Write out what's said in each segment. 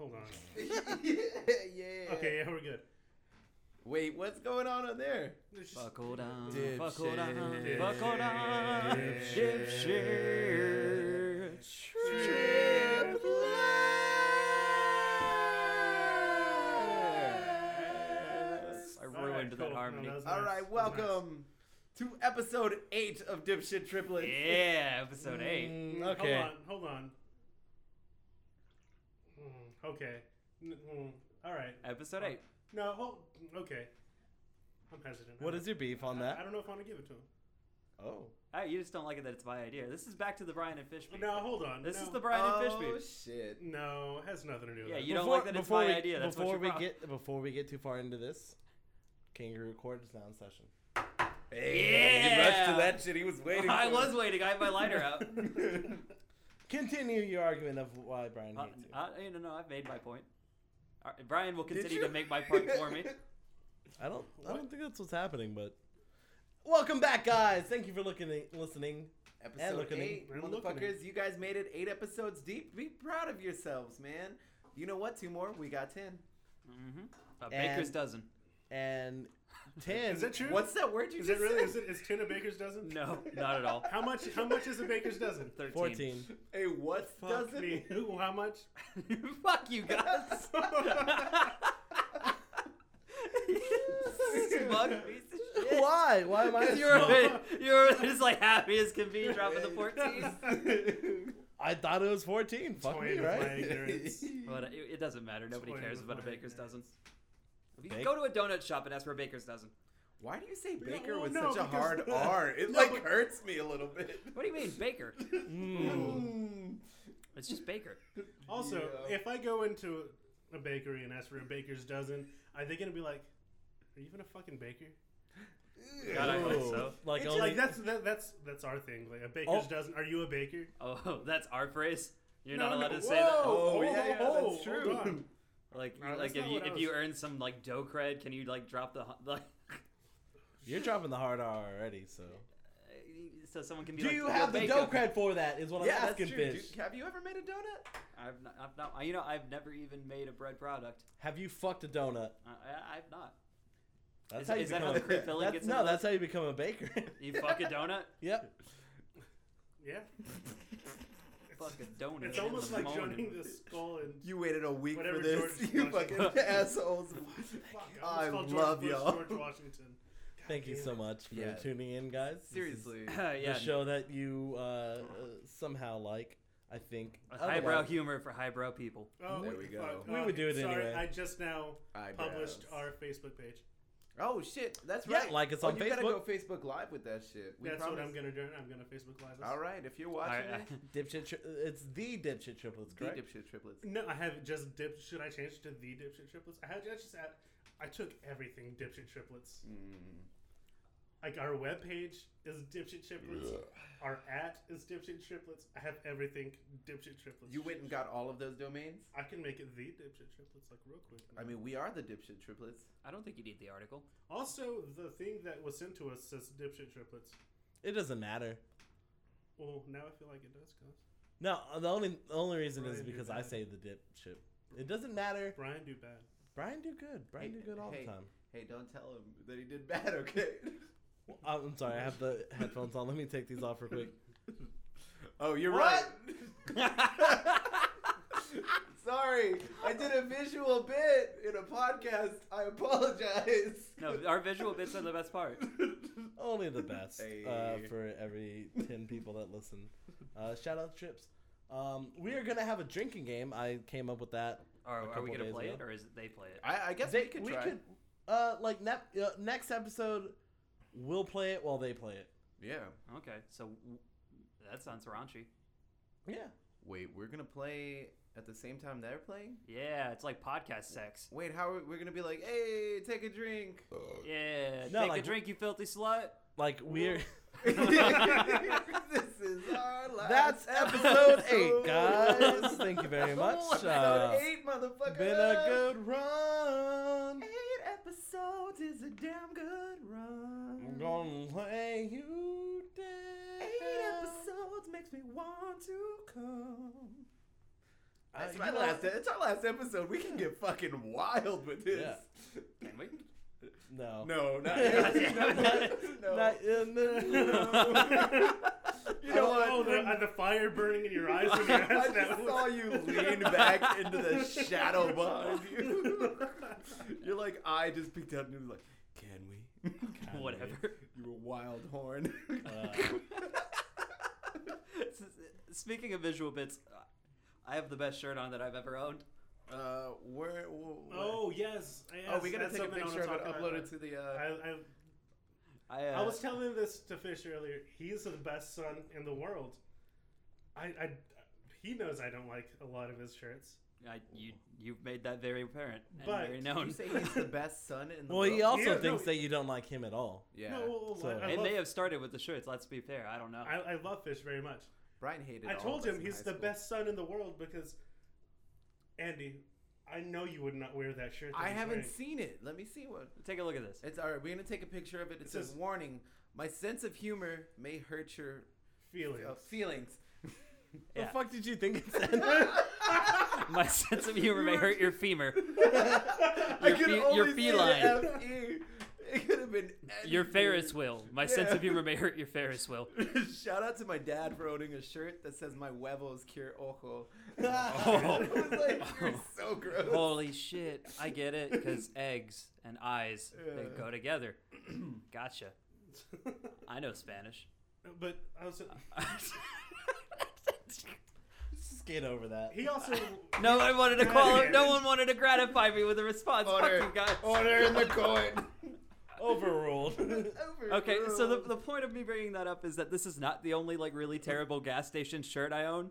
hold on. yeah. Okay, yeah, we're good. Wait, what's going on on there? Let's just- Buckle down, Dipshit. buckle down, Dipshit. buckle down, Dipshit. dipshit. I ruined right, that cool. harmony. No, that nice. right, That was nice. welcome to episode eight of Dipshit Triplets. Yeah, episode eight. Mm, okay. Hold on, hold on. Okay. N- mm, all right. Episode eight. No, hold. Okay. I'm hesitant. What is your beef on I, I don't know if I want to give it to him. Oh. Oh, you just don't like it that it's my idea. This is back to the Brian and Fish beef. No, hold on. This no. is the Brian and Fish Oh beef. shit. No, it has nothing to do with Yeah, that. you don't like that it's my we, idea. That's what before your we problem- get before we get too far into this, Kangaroo Court is now in session. Hey, he rushed to Yeah. that shit. He was waiting. I for was it. waiting. I had my lighter out. Continue your argument of why Brian Uh, hates you. uh, no, no, I've made my point. All right, Brian will continue to make my point for me. I don't. I don't think that's what's happening, but welcome back, guys. Thank you for looking, listening. Episode looking eight, in. And looking motherfuckers. You guys made it eight episodes deep. Be proud of yourselves, man. You know what? Two more. We got ten. Mm-hmm. A baker's And- dozen. And ten. Is that true? What's that word you Is just it really? said? Is it? Is ten a baker's dozen? No, not at all. How much? How much is a baker's dozen? Thirteen. Fourteen. Hey, what Fuck doesn't me. How much? Fuck you guys. Smug piece of shit. Why? Why am I? You're you're just like happy as can be dropping the fourteen. I thought it was fourteen. Fuck me, right? But it, it doesn't matter. Nobody cares about a baker's dozen. Ignorance. If you Bake- go to a donut shop and ask for a baker's dozen, Why do you say Yeah, baker well, with no, such a because- hard R? It No, like but- hurts me a little bit. what do you mean baker? It's just baker. Also, Yeah. if I go into a bakery and ask for a baker's dozen, are they gonna be like, "Are you even a fucking baker?" God, I hope so. Like It's only. like that's that, that's that's our thing. Like a baker's Oh. dozen. Are you a baker? Oh, that's our phrase. You're No, not allowed no, to say that. whoa. Oh, oh yeah, yeah, oh, that's oh, hold true. on. Like, No, like if you if was- you earn some like dough cred, can you like drop the hu- like? You're dropping the hard R already, so. Uh, so someone can be like Do like, you have the dough cred for that? Is what yeah, I'm asking, that's true. Fish. Dude, have you ever made a donut? I've not, I've not, you know, I've never even made a bread product. Have you fucked a donut? Uh, I, I, I've not. That's Is- how you is that become how a the cream filling that's, gets No, that's how you become a baker. You fuck a donut, yep. Yeah. fuck a donut. It's almost like morning. joining the skull and. You waited a week Whatever for this, George you Washington- fucking assholes. Fuck, I almost called love George Bush y'all. George Washington. God Thank you damn so it. much for Yeah. tuning in, guys. This is Seriously. yeah, the show that you uh, uh, somehow like. I think. highbrow Otherwise- humor for highbrow people. Oh, There we go. fuck. We would do it sorry, anyway. I just now published our Facebook page. Oh shit, that's Yeah, right. like it's oh, on you gotta go Facebook. Facebook Live with that shit. We That's what promise. I'm gonna do. I'm gonna Facebook Live. this. All right, if you're watching I, it, Dipshit. Tri- it's the dipshit triplets, the correct? dipshit triplets. No, I have just dip. Should I change to the dipshit triplets? I had I just add, I took everything dipshit triplets. Mm. Like our webpage is dipshit triplets. Our at is dipshit triplets. I have everything dipshit triplets. You went and got all of those domains. I can make it the dipshit triplets like real quick. I mean, we are the dipshit triplets. I don't think you need the article. also the thing that was sent to us says dipshit triplets. It doesn't matter. Well, now I feel like it does, cause No, the only the only reason is Brian do because I say the dipshit. It doesn't matter. Brian do bad. Brian do good. Brian Hey, do good all hey. the time. Hey, don't tell him that he did bad, okay? Well, I'm sorry, I have the headphones on. Let me take these off real quick. oh, you're What? right. Sorry, I did a visual bit in a podcast. I apologize. No, our visual bits are the best part. Only the best uh, for every 10 people that listen. Uh, shout out Trips. Um, we are going to have a drinking game. I came up with that. Are, A are we gonna play ago. it or is it they play it? I, I guess They- we could try. uh, like, ne- uh, next episode, we'll play it while they play it. Yeah. Okay, so w- that sounds raunchy. Yeah. Wait, we're gonna play at the same time they're playing? Yeah, it's like podcast sex. Wait, how are we, we're gonna be like, hey, take a drink? Yeah, No, take like- a drink, you filthy slut. Like, we're. this is our last That's episode 8, guys. Thank you very much. episode Uh, eight, motherfucker. been a good run. Eight episodes is a damn good run. I'm gonna lay you down. Eight episodes makes me want to come. I It's uh, my last. what? It's our last episode. We can get fucking wild with this. Yeah. Can we? No. No, not God no, Not, uh, no. You know what? Oh, the, and the fire burning in your eyes when you I asked that. just saw you lean back into the shadow behind you. Your like eye just peeked out and you was like, "Can we?" God, Whatever. You were wild horn. Uh, Speaking of visual bits, I have the best shirt on that I've ever owned. Uh, where? wh- Oh yes, yes. oh, we gotta that's take a picture of it, talk upload it to the. Uh, I, I, I, uh, I was telling this to Fish earlier. He's the best son in the world. I, I, he knows I don't like a lot of his shirts. I, you, you've made that very apparent and But- very known. you say he's the best son in the well, world? Well, he also Yeah, thinks he- that you don't like him at all. yeah. No, So- I, I it love, may have started with the shirts. Let's be fair. I don't know. I, I love Fish very much. Brian hated. I told of him he's the school. best son in the world because, Andy, I know you would not wear that shirt. That I haven't wearing. seen it. Let me see what. Take a look at this. It's all right. We're gonna take a picture of it. It, It says, says- "Warning: My sense of humor may hurt your feelings. uh, feelings." The fuck did you think it said? My sense of humor may hurt your femur. I Your fe- only your say the feline. F-E. It could have been Your anything. Ferris wheel. My sense of humor may hurt your Ferris wheel. Shout out to my dad for owning a shirt that says "My huevos cure ojo." Oh. I was like, "You're so gross." Holy shit. I get it. Because eggs and eyes, they go together. Gotcha. I know Spanish. but I was. Just get over that. He also. no one wanted to call it. No one wanted to gratify me with a response. Order, Fuck you guys. order in the coin. Overruled. Okay, so the, the point of me bringing that up is that this is not the only like really terrible gas station shirt I own.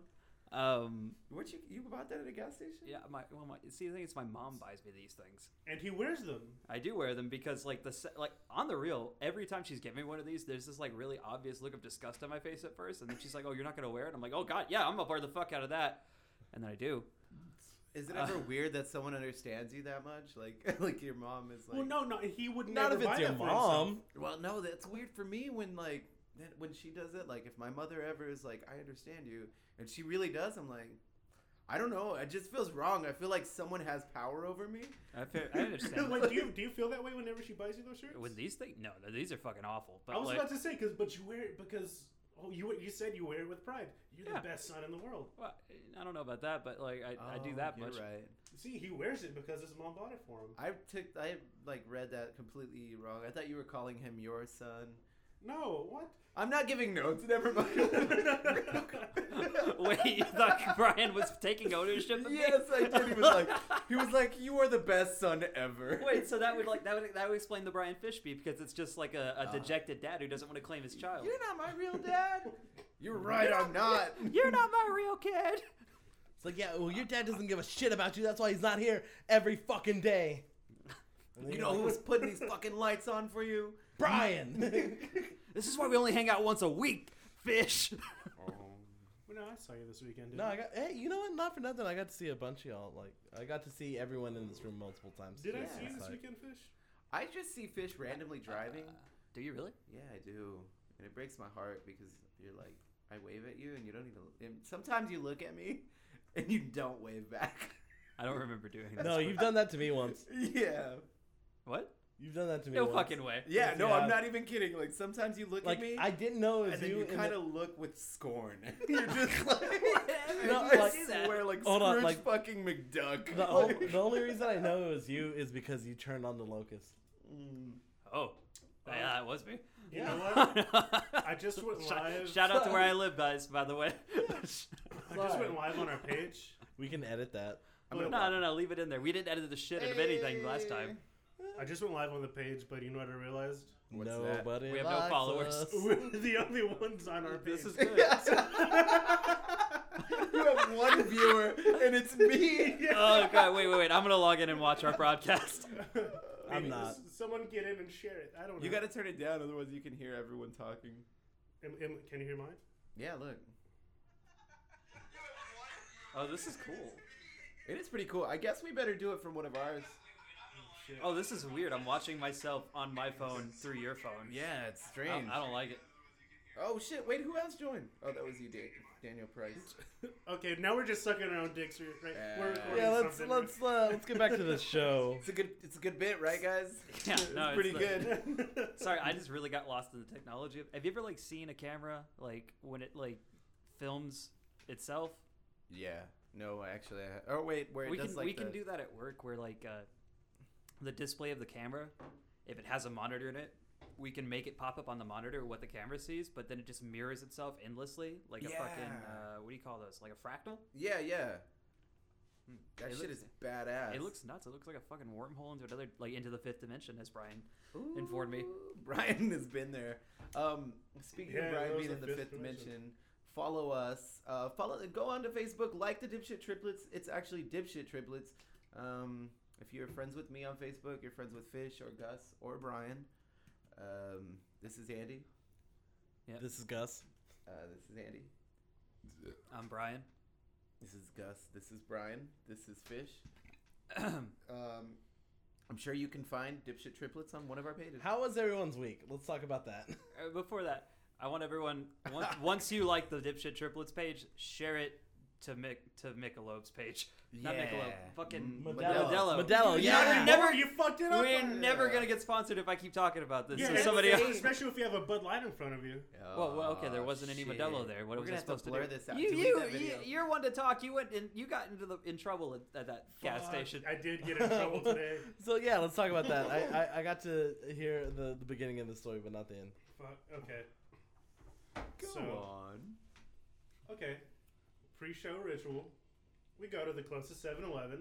Um, what you you bought that at a gas station? yeah, my well, my see, the thing is, my mom buys me these things. and he wears them. I do wear them because like the like on the real, every time she's giving me one of these, there's this like really obvious look of disgust on my face at first, and then she's like, "Oh, you're not gonna wear it?" I'm like, "Oh God, yeah, I'm gonna wear the fuck out of that," and then I do. Is it Uh, ever weird that someone understands you that much? Like, like your mom is like. well, no, no, he would Not never if buy it's your that mom. Well, no, that's weird for me when like when she does it. Like, if my mother ever is like, "I understand you," and she really does, I'm like, I don't know. It just feels wrong. I feel like someone has power over me. I, feel, I understand. like, do you do you feel that way whenever she buys you those shirts? With these things, no, these are fucking awful. But I was like, about to say, because but you wear it because oh you you said you wear it with pride. You're Yeah. the best son in the world. well, I don't know about that, but like, I, I do Oh, that you're much. Right. See, he wears it because his mom bought it for him. I took. I like read that completely wrong. I thought you were calling him your son. No, what? I'm not giving notes. Never mind. Wait, you thought Brian was taking ownership of me? yes, I did. He was like, he was like, you are the best son ever. Wait, so that would like that would that would explain the Brian Fish beef because it's just like a, a Uh. dejected dad who doesn't want to claim his child. You're not my real dad. You're right. I'm not. You're not my real kid. It's like, yeah, well, your dad doesn't give a shit about you. That's why he's not here every fucking day. You know like, who was putting these fucking lights on for you? Brian. This is why we only hang out once a week. Fish. Oh. Well, no, I saw you this weekend. Didn't no, I I got. Hey, you know what? Not for nothing. I got to see a bunch of y'all. Like, I got to see everyone in this room multiple times. Did I Yeah. see you It's this like- weekend, Fish? I just see fish randomly uh, driving. Do you really? Yeah, I do, and it breaks my heart because you're like, I wave at you and you don't even. And sometimes you look at me, and you don't wave back. I don't remember doing that. No, you've done that to me once. yeah. What? You've done that to me. No once. fucking way. Yeah. Yes, No, you I'm not even kidding. Like sometimes you look Like at me. I didn't know it was and then you. you and kind the- of look with scorn. You're just like, No, I like- swear, like Hold on, like- fucking McDuck. the, o- the only reason I know it was you is because you turned on the locust. Mm. Oh. Yeah, it was me. You know what? I just went Shout- live. Shout out to where I live, guys. By the way. I just went live on our page. We can edit that. I'm no, no, no. Leave it in there. We didn't edit the shit out of anything last time. I just went live on the page, but you know what I realized? What's that? We have no followers. us. We're the only ones on our page. This is good. you have one viewer, and it's me. oh god, wait, wait, wait. I'm gonna log in and watch our broadcast. I'm Maybe not. Someone get in and share it. I don't know. You gotta turn it down, otherwise you can hear everyone talking. Am- am- can you hear mine? Yeah, look. Oh, this is cool. It is pretty cool. I guess we better do it from one of ours. Shit. Oh, this is weird. I'm watching myself on my phone through your phone. Yeah, it's I, strange. I don't like it. Oh shit! Wait, who else joined? Oh, that was you, Dan- Daniel Price. Okay, now we're just sucking our own dicks. Right? Yeah. We're recording Yeah, let's something. let's uh, let's get back to the show. It's a good, it's a good bit, right, guys? Yeah, it's no, it's pretty the- good. Sorry, I just really got lost in the technology. Have you ever like seen a camera like when it like films itself? Yeah. No, actually, I ha- oh wait, where it we does can like we the, can do that at work where like uh, the display of the camera, if it has a monitor in it, we can make it pop up on the monitor what the camera sees, but then it just mirrors itself endlessly like a fucking uh, what do you call those? Like a fractal? Yeah, yeah. Hmm. That It shit looks- is badass. It looks nuts. It looks like a fucking wormhole into another like into the fifth dimension, as Brian informed me. Brian has been there. Um, speaking Yeah, of Brian being in the the fifth fifth dimension, dimension. follow us. Uh, follow. Go on to Facebook. Like the Dipshit Triplets. It's actually Dipshit Triplets. Um, if you're friends with me on Facebook, you're friends with Fish or Gus or Brian. Um, this is Andy. Yeah. This is Gus. Uh, this is Andy. I'm Brian. This is Gus. This is Brian. This is Fish. Um, I'm sure you can find Dipshit Triplets on one of our pages. How was everyone's week? Let's talk about that. Uh, Before that, I want everyone once, once you like the dipshit triplets page, share it to Mick to Michelob's page. Not Michelob, fucking Modelo. Modelo. Modelo, You yeah. never- oh, never- you fucked it up. We're never gonna get sponsored if I keep talking about this. Yeah, so somebody else. especially if you have a Bud Light in front of you. Oh, well, well, okay, there Oh, wasn't any shit. Modelo there. What We're was I supposed to to do? this out. You, you, you, you're one to talk. You went and You got into the in trouble at, at that gas station. I did get in trouble today. so yeah, let's talk about that. I, I, I got to hear the, the beginning of the story, but not the end. Fuck. Okay. Go So- on. Okay. Pre-show ritual. We go to the closest 7-Eleven.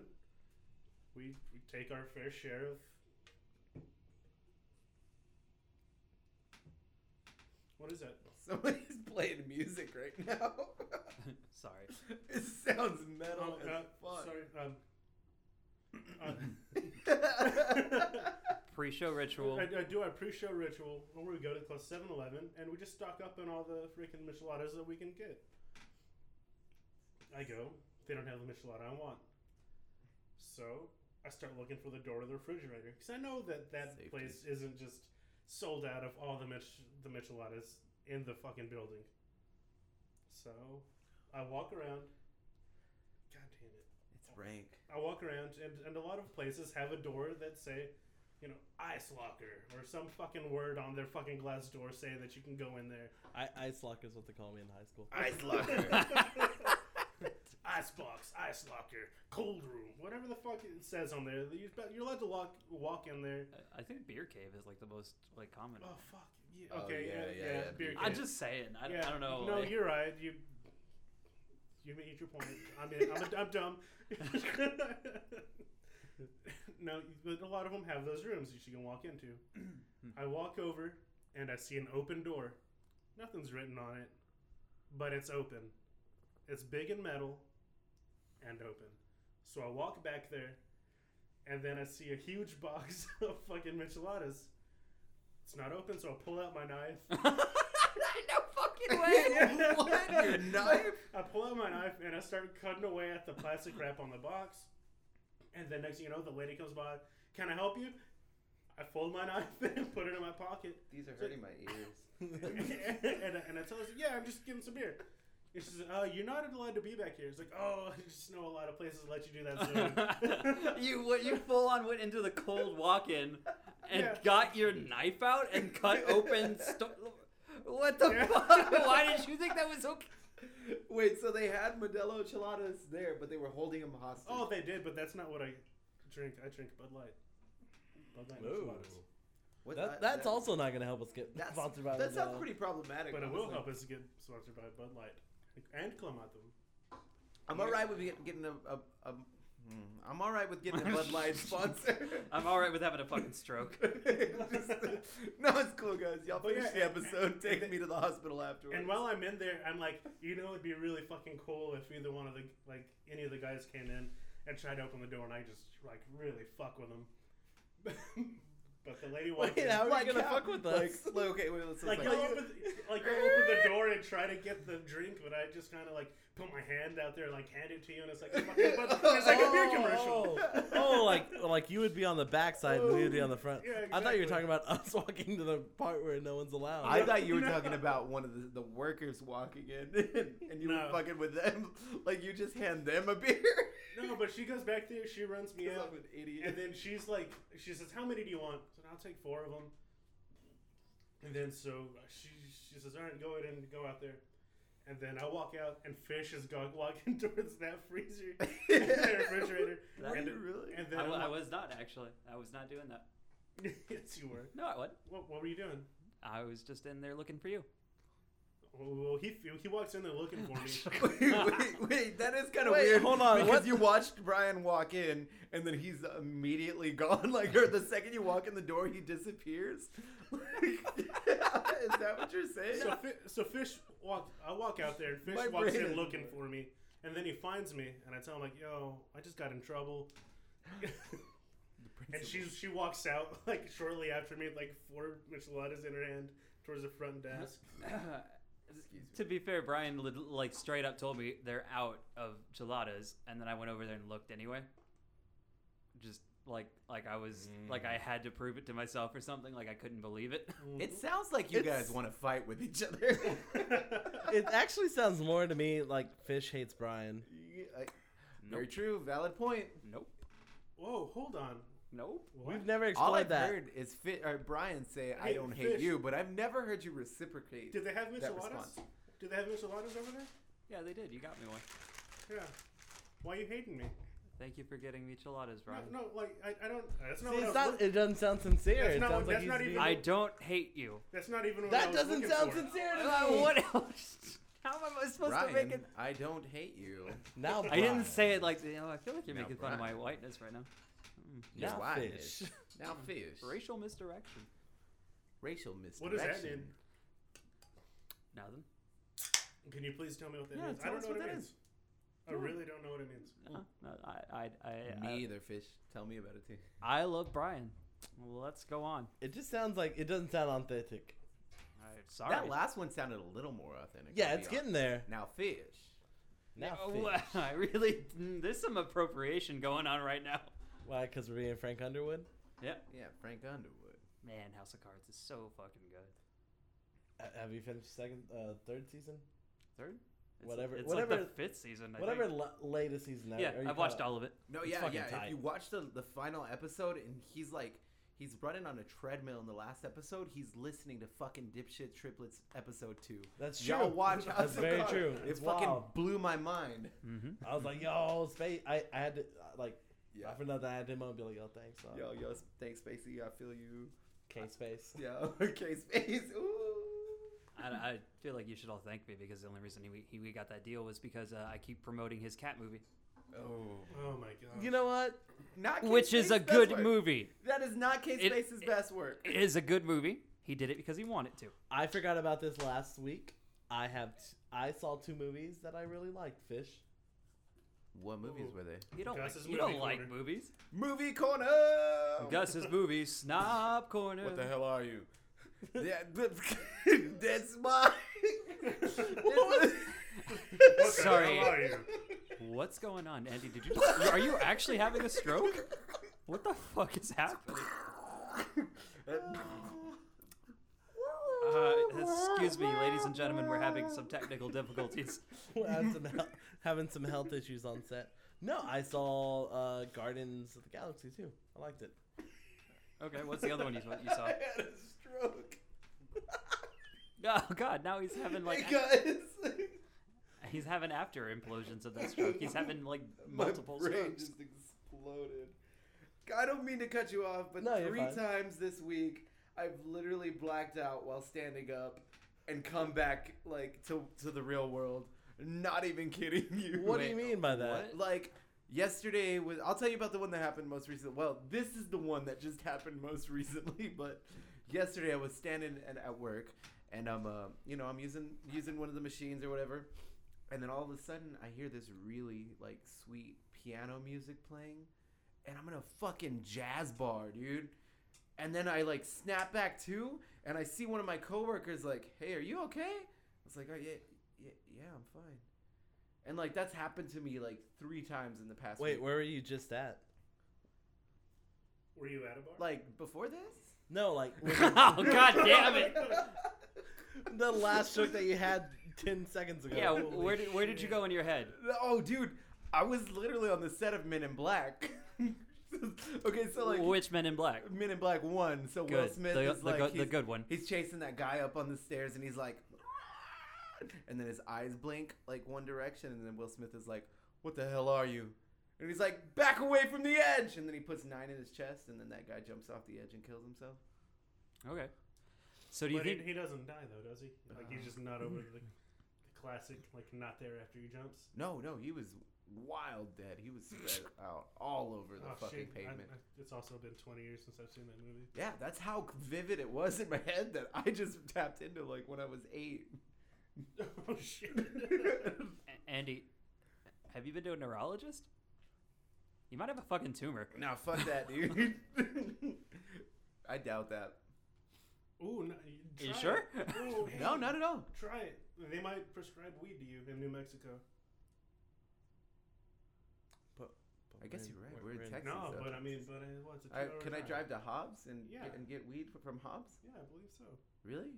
We, we take our fair share of. What is that? Somebody's playing music right now. Sorry. it sounds metal Oh, uh, as fuck. sorry. Um, uh, Pre-show ritual. I, I do our pre-show ritual where we go to the close 7-Eleven and we just stock up on all the freaking micheladas that we can get. I go. They don't have the michelada I want. So I start looking for the door to the refrigerator because I know that that Safety. place isn't just sold out of all the mich- the micheladas in the fucking building. So I walk around. God damn it. It's rank. I walk around, and, and a lot of places have a door that say, you know, ice locker or some fucking word on their fucking glass door say that you can go in there. I, ice locker is what they call me in high school. Ice locker. ice box, ice locker, cold room, whatever the fuck it says on there. You're, you're allowed to walk walk in there. I think beer cave is like the most like common. Oh fuck. Yeah, Oh, okay. yeah, yeah, yeah, yeah, yeah, beer beer I'm just saying. I, Yeah, I don't know. No, like- you're right. You you made your point. I mean, I'm, a, I'm dumb. no, but a lot of them have those rooms that you can walk into. I walk over and I see an open door. Nothing's written on it, but it's open. It's big and metal and open. So I walk back there, and then I see a huge box of fucking micheladas. It's not open, so I pull out my knife. no fucking way. what? Your knife? I pull out my knife and I start cutting away at the plastic wrap on the box. And then next thing you know, the lady comes by. Can I help you? I fold my knife and put it in my pocket. These are hurting my ears. and, I- and I tell her, yeah, I'm just getting some beer. And she says, uh, you're not allowed to be back here. It's like, oh, I just know a lot of places let you do that you what? You full on went into the cold walk-in and Yeah. got your knife out and cut open. Sto- what the Yeah. fuck? Why did you think that was okay? Wait, so they had Modelo Cheladas there, but they were holding them hostage. oh, they did, but that's not what I drink. I drink Bud Light. Bud Light Ooh. micheladas. What- That, I- that's that- also not going to help us get That's, sponsored by that sounds pretty problematic. But it will help us get sponsored by Bud Light and Clamato. I'm alright with get- getting a. a, a hmm, I'm alright with getting a Bud Light sponsor. I'm all right with having a fucking stroke. Just- no, it's cool, guys. Y'all But finish yeah, the and- episode. and- Take and- me to the hospital afterwards. And while I'm in there, I'm like, you know, it'd be really fucking cool if either one of the like any of the guys came in and tried to open the door, and I just like really fuck with them. But the lady walked Wait, in. how are you Like going to fuck with like, us? like, okay, wait, let's like like, you'll open, like you'll open the door and try to get the drink, but I just kind of like put my hand out there, and, like hand it to you, and it's like a fucking, but it's like a beer commercial. Oh, oh, like like like you would be on the back side and we would be on the front. Yeah, I thought you were talking about us walking to the part where no one's allowed. I thought you were No. talking about one of the, the workers walking in, and you No. were fucking with them. Like you just hand them a beer. No, but she goes back there. She runs me out, I'm an idiot. and then she's like, she says, "How many do you want?" I said, "I'll take four of them." And then so uh, she she says, "All right, go ahead and go out there." And then I walk out, and Fish is go- walking towards that freezer, that refrigerator. That- and, really? and then I, I'm like- was not actually. I was not doing that. yes, you were. No, I wasn't. What, what were you doing? I was just in there looking for you. Well, he he walks in there looking for me. wait, wait, wait, that is kind of Wait, weird. hold on, because what- you watched Brian walk in, and then he's immediately gone. Like, or the second you walk in the door, he disappears. is that what you're saying? So, fi- so Fish walk. I walk out there, and Fish My walks brain in is- looking for me, and then he finds me, and I tell him like, "Yo, I just got in trouble." and she she walks out like shortly after me, like four micheladas in her hand towards the front desk. Excuse me. to be fair, Brian like straight up told me they're out of cheladas, and then I went over there and looked anyway. Just like like I was like I mm. had to prove it to myself or something. Like I couldn't believe it. Mm-hmm. It sounds like you It's- guys want to fight with each other. it actually sounds more to me like Fish hates Brian. Yeah, I- Very true. Valid point. Nope. Whoa, hold on. Nope. What? We've never All I've that. heard is fit, or Brian say, "I Hey, don't hate Fish. you," but I've never heard you reciprocate. Did they have that micheladas? response. Did they have micheladas over there? Yeah, they did. You got me one. Yeah. Why are you hating me? Thank you for getting me cheladas, No, Brian. no, like I, I don't. That's not See, what I it's was not, looking- it doesn't sound sincere. That's it not sounds what- like that's he's not being- even- I don't hate you. That's not even what I That was doesn't looking sound for. sincere to Uh, me. what else? How am I supposed to make Brian, it? I don't hate you. Now I didn't say it like you know. I feel like you're Now, making fun of my Brian. whiteness right now. Mm. Your Now whiteness. Fish. Now fish. Racial misdirection. Racial misdirection. What does that mean? Nothing. Can you please tell me what that Yeah, means? I don't us know what, what it that means. is. I really don't know what it means. No, no, I, I, I, Me I, either, fish. Tell me about it too. I love Brian. Well, let's go on. It just sounds like it doesn't sound authentic. All right, sorry. That last one sounded a little more authentic. Yeah, it's be getting there. Now fish. Now Oh, Fish. I really. There's some appropriation going on right now. Why? Because we're being Frank Underwood. Yeah. Yeah, Frank Underwood. Man, House of Cards is so fucking good. Uh, Have you finished second, uh, third season? Third. It's, Whatever- It's whatever- like the fifth season. I Whatever think. la- latest season. Yeah, are you I've watched caught up? all of it. No, It's yeah, fucking yeah. If you watch the the final episode and he's like he's running on a treadmill in the last episode, he's listening to fucking dipshit triplets episode two. That's true. Y'all watch House That's of very Cards. true. It It's fucking wild. blew my mind. Mm-hmm. I was like, yo, space. I, I had to uh, like. Yeah. For nothing, I had to and be like, yo, thanks. Uh, Yo, yo, thanks, Spacey. I feel you. K space. Yeah, okay, Space. Ooh. I, I feel like you should all thank me because the only reason he, he we got that deal was because uh, I keep promoting his cat movie, Oh. Oh my god. You know what? Not Kate which is a good work. movie. That is not Kate It- Space's best work. It is a good movie. He did it because he wanted to. I forgot about this last week. I have. T- I saw two movies that I really liked. Fish. What movies Ooh. were they? You don't Gus's like, you movie don't like corner. movies. Movie corner. Gus's movie, Snob Corner. What the hell are you? yeah, that's my. What the Sorry. hell are you? What's going on, Andy? Did you? Just, are you actually having a stroke? What the fuck is happening? Uh, excuse me, ladies and gentlemen, we're having some technical difficulties. We're having some hel- having some health issues on set. No, I saw uh, Guardians of the Galaxy too. I liked it. Okay, what's the other one you, you saw? I had a stroke. Oh God, now he's having like hey guys. he's having after implosions of that stroke. He's having like multiple My brain strokes. just exploded. I don't mean to cut you off, but No, three times this week I've literally blacked out while standing up and come back like to to the real world. Not even kidding you. What do you mean by that? what? Like yesterday was I'll tell you about the one that happened most recently. Well, this is the one that just happened most recently, but yesterday I was standing and at work and I'm uh you know, I'm using using one of the machines or whatever. And then all of a sudden I hear this really like sweet piano music playing and I'm in a fucking jazz bar, dude. And then I like snap back too and I see one of my coworkers like, "Hey, are you okay?" I was like, "Oh, yeah, yeah, yeah, I'm fine." And like that's happened to me like three times in the past. Wait, week. where were you just at? Were you at a bar? Like before this? No, like oh god damn it! the last joke that you had ten seconds ago. Yeah, Holy where did where did you go in your head? Oh, dude, I was literally on the set of Men in Black. okay, so like Which Men in Black? Men in Black One. So Will Smith the, is the, like good, the he's- good one. He's chasing that guy up on the stairs, and he's like, and then his eyes blink like one direction, and then Will Smith is like, "What the hell are you?" And he's like, "Back away from the edge!" And then he puts nine in his chest, and then that guy jumps off the edge and kills himself. Okay. So do you but think? he, he doesn't die though, does he? Like he's Uh, just not over the, the classic, like not there after he jumps. No, no, he was wild dead. He was spread out all over the oh fucking shit! Pavement. I, it's also been 20 years since I've seen that movie. Yeah, that's how vivid it was in my head that I just tapped into like when I was eight. oh shit! Andy, have you been to a neurologist? You might have a fucking tumor. No, fuck that, dude. I doubt that. Ooh, no, Are you sure? it. Ooh, hey, No, not at all. Try it. They might prescribe weed to you in New Mexico. I guess you're right. We're in in- Texas. No, though. but I mean, but uh, what's a I, two-hour can I drive to Hobbs and Yeah. get, and get weed from Hobbs? Yeah, I believe so. Really?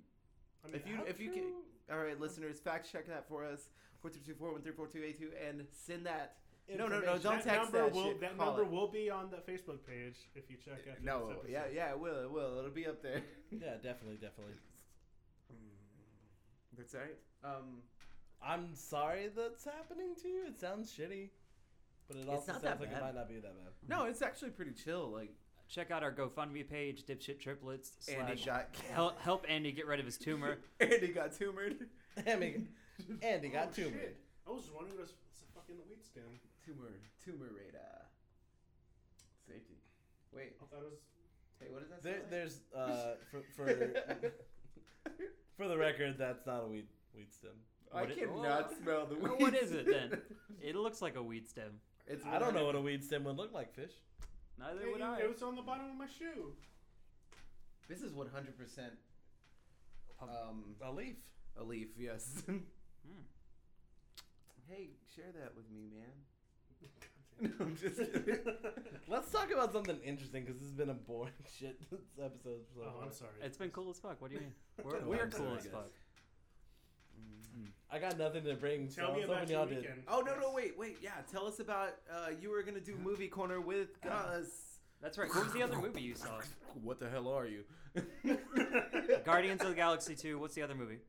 I mean, If you- if you can- All right, listeners, fact check that for us. Four two two four one three four two eight two, and send that. No, no, no, Information. don't that text number that will shit. that Call number it. will be on the Facebook page if you check out. No, this episode. yeah, yeah, it will, it will. It'll be up there. Yeah, definitely, definitely. That's right. Um, I'm sorry that's happening to you. It sounds shitty, but it It's also not sounds that like bad. it might not be that bad. no, it's actually pretty chill. Like Check out our GoFundMe page, dipshit triplets. Andy Slash got help, help Andy get rid of his tumor. Andy got tumored. Andy, Andy got Oh, tumored. shit. I was just wondering what's what's a fucking weed stem. Tumor, tumor radar. Safety. Wait, I thought it was. hey, what does that There, say? there's uh for for for the record, that's not a weed weed stem. I What it- cannot oh. smell the weed. what is it then? It looks like a weed stem. It's I don't know what a weed stem would look like, fish. Neither Hey, would you- I. It was on the bottom of my shoe. This is 100 percent um A leaf. a leaf. Yes. Hmm. hey, share that with me, man. No, I'm just kidding. Let's talk about something interesting because this has been a boring shit episode. So oh, far. I'm sorry. It's been cool as fuck. What do you mean? We're, Oh, we're cool as fuck. I got nothing to bring. So Tell I me about hoping your y'all did. weekend. Oh no no wait wait yeah tell us about uh you were gonna do movie corner with Gus. That's right. What was the other movie you saw? What the hell are you? Guardians of the Galaxy 2. What's the other movie?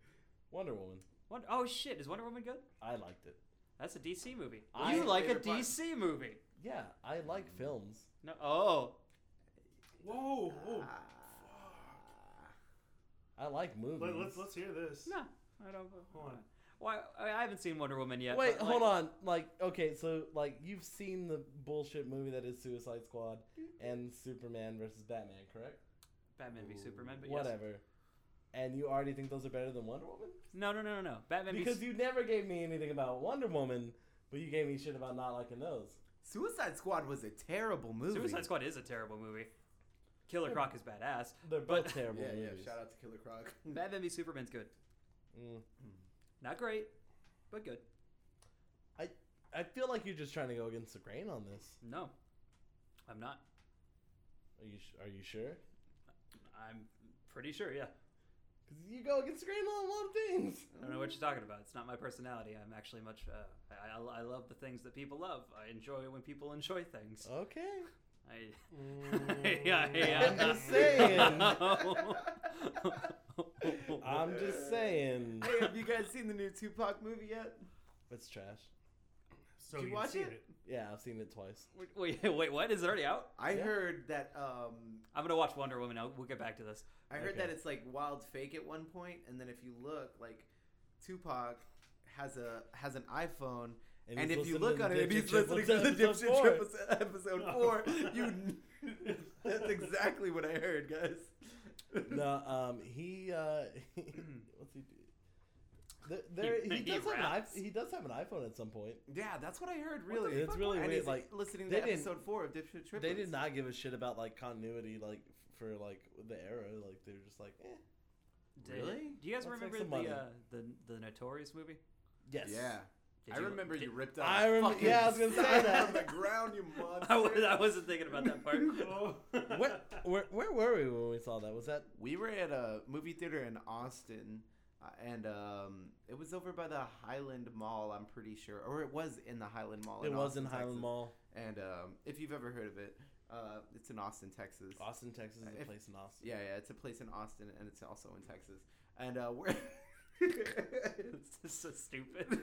Wonder Woman. What? Oh shit! Is Wonder Woman good? I liked it. That's a DC movie. I- you like a Favorite part. DC movie? Yeah, I like films. No. Oh. Whoa! whoa. I like movies. Let, let's let's hear this. No. I don't. Hold on. Why? I I haven't seen Wonder Woman yet. Wait, but, hold on. Like, okay, so like you've seen the bullshit movie that is Suicide Squad and Superman versus Batman, correct? Batman v Superman, but yes. Whatever. And you already think those are better than Wonder Woman? No, no, no, no, no. Batman Because v you never gave me anything about Wonder Woman, but you gave me shit about not liking those. Suicide Squad was a terrible movie. Suicide Squad is a terrible movie. Killer Croc is badass. They're both But- terrible Yeah yeah. Shout out to Killer Croc. Batman v Superman's good. Mm. Not great, but good. I I feel like you're just trying to go against the grain on this. No, I'm not. Are you Are you sure? I'm pretty sure. Yeah. Because you go against the grain on a lot of things. I don't know what you're talking about. It's not my personality. I'm actually much. Uh, I, I, I love the things that people love. I enjoy when people enjoy things. Okay. I, yeah, yeah. I'm just saying. I'm just saying. Hey, have you guys seen the new Tupac movie yet? It's trash. So Did you you've watch seen it? Yeah, I've seen it twice. Wait, wait, wait, what? Is it already out? I Yeah. heard that um I'm gonna watch Wonder Woman. I'll, we'll get back to this. I heard Okay. that it's like wild fake at one point, and then if you look, like Tupac has a has an iPhone, and, he's if you listening look to on it, and he's listening to the Dipshit episode Triplets episode four, you that's exactly what I heard, guys. no, um, he uh, what's he do? There, there, he, He does have an iP- he does have an iPhone at some point. Yeah, that's what I heard. What Really, the It's fuck? really and weird, he's like, listening to episode four of Dipshit Triplets. They did not give a shit about like continuity, like for like the era. Like they're just like, eh. Did- Really? Do you guys Let's remember the uh, the the Notorious movie? Yes. Yeah, Did I remember you ripped out. I a remember- fucking yeah, I was gonna say that. on the ground, you I, was, monster. I wasn't thinking about that part. Where, where where were we when we saw that? Was that We were at a movie theater in Austin, uh, and um, it was over by the Highland Mall. I'm pretty sure, or it was in the Highland Mall. it was in Highland Texas. Mall, And um, if you've ever heard of it, uh, it's in Austin, Texas. Austin, Texas, is a If- place in Austin. Yeah, yeah, it's a place in Austin, and it's also in Texas. And uh, we're it's just so stupid.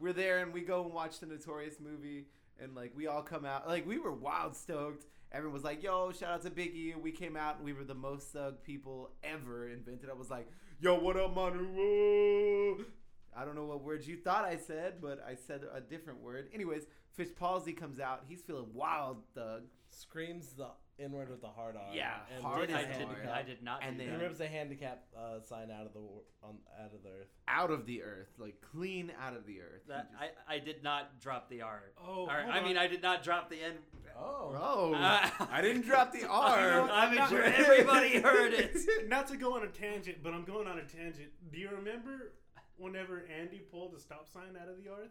We're there, and we go and watch the Notorious movie, and like we all come out, like we were wild stoked. Everyone was like, "Yo, shout out to Biggie!" We came out, and we were the most thug people ever invented. I was like, "Yo, what up, Manu?" I don't know what words you thought I said, but I said a different word. Anyways, Fish Palsy comes out. He's feeling wild thug. Screams the N word with the hard R. Yeah, and hard rips I did, hard. I did not And do then- He rips the handicap uh, sign out of the on out of the earth. Out of the earth, like clean out of the earth. That, just- I, I did not drop the R. Oh, Or, hold I mean. I did not drop the N. Oh, Oh, Uh, I didn't drop the R. I made sure everybody heard it. Not to go on a tangent, but I'm going on a tangent. Do you remember whenever Andy pulled a stop sign out of the earth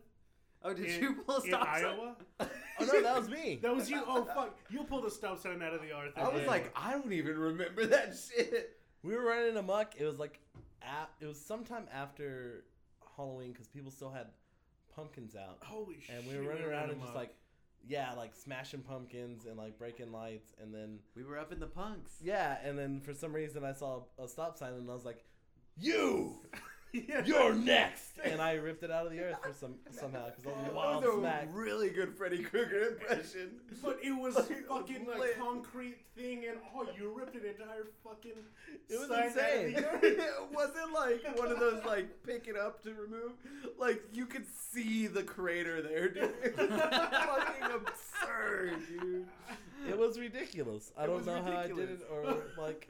Oh, did in, you pull in stop sign? Iowa? oh no, that was me. That was you. Oh fuck! You pulled a stop sign out of the earth. I was Yeah. like, I don't even remember that shit. We were running amok. It was like, at, it was sometime after Halloween because people still had pumpkins out, holy shit! and we were running we around ran and just like, yeah, like smashing pumpkins and like breaking lights, and then We were up in the punks. yeah, and then for some reason I saw a stop sign and I was like, you, Yeah. You're next, and I ripped it out of the earth for some somehow because I was wild that was a smack. really good Freddy Krueger impression. But it was Like, fucking lit. like concrete thing, and oh, you ripped an entire fucking. It was sign out of the insane. earth. it wasn't like one of those like pick it up to remove. Like you could see the crater there, dude. It was fucking absurd, dude. It was ridiculous. I It don't was know how I did it, or like,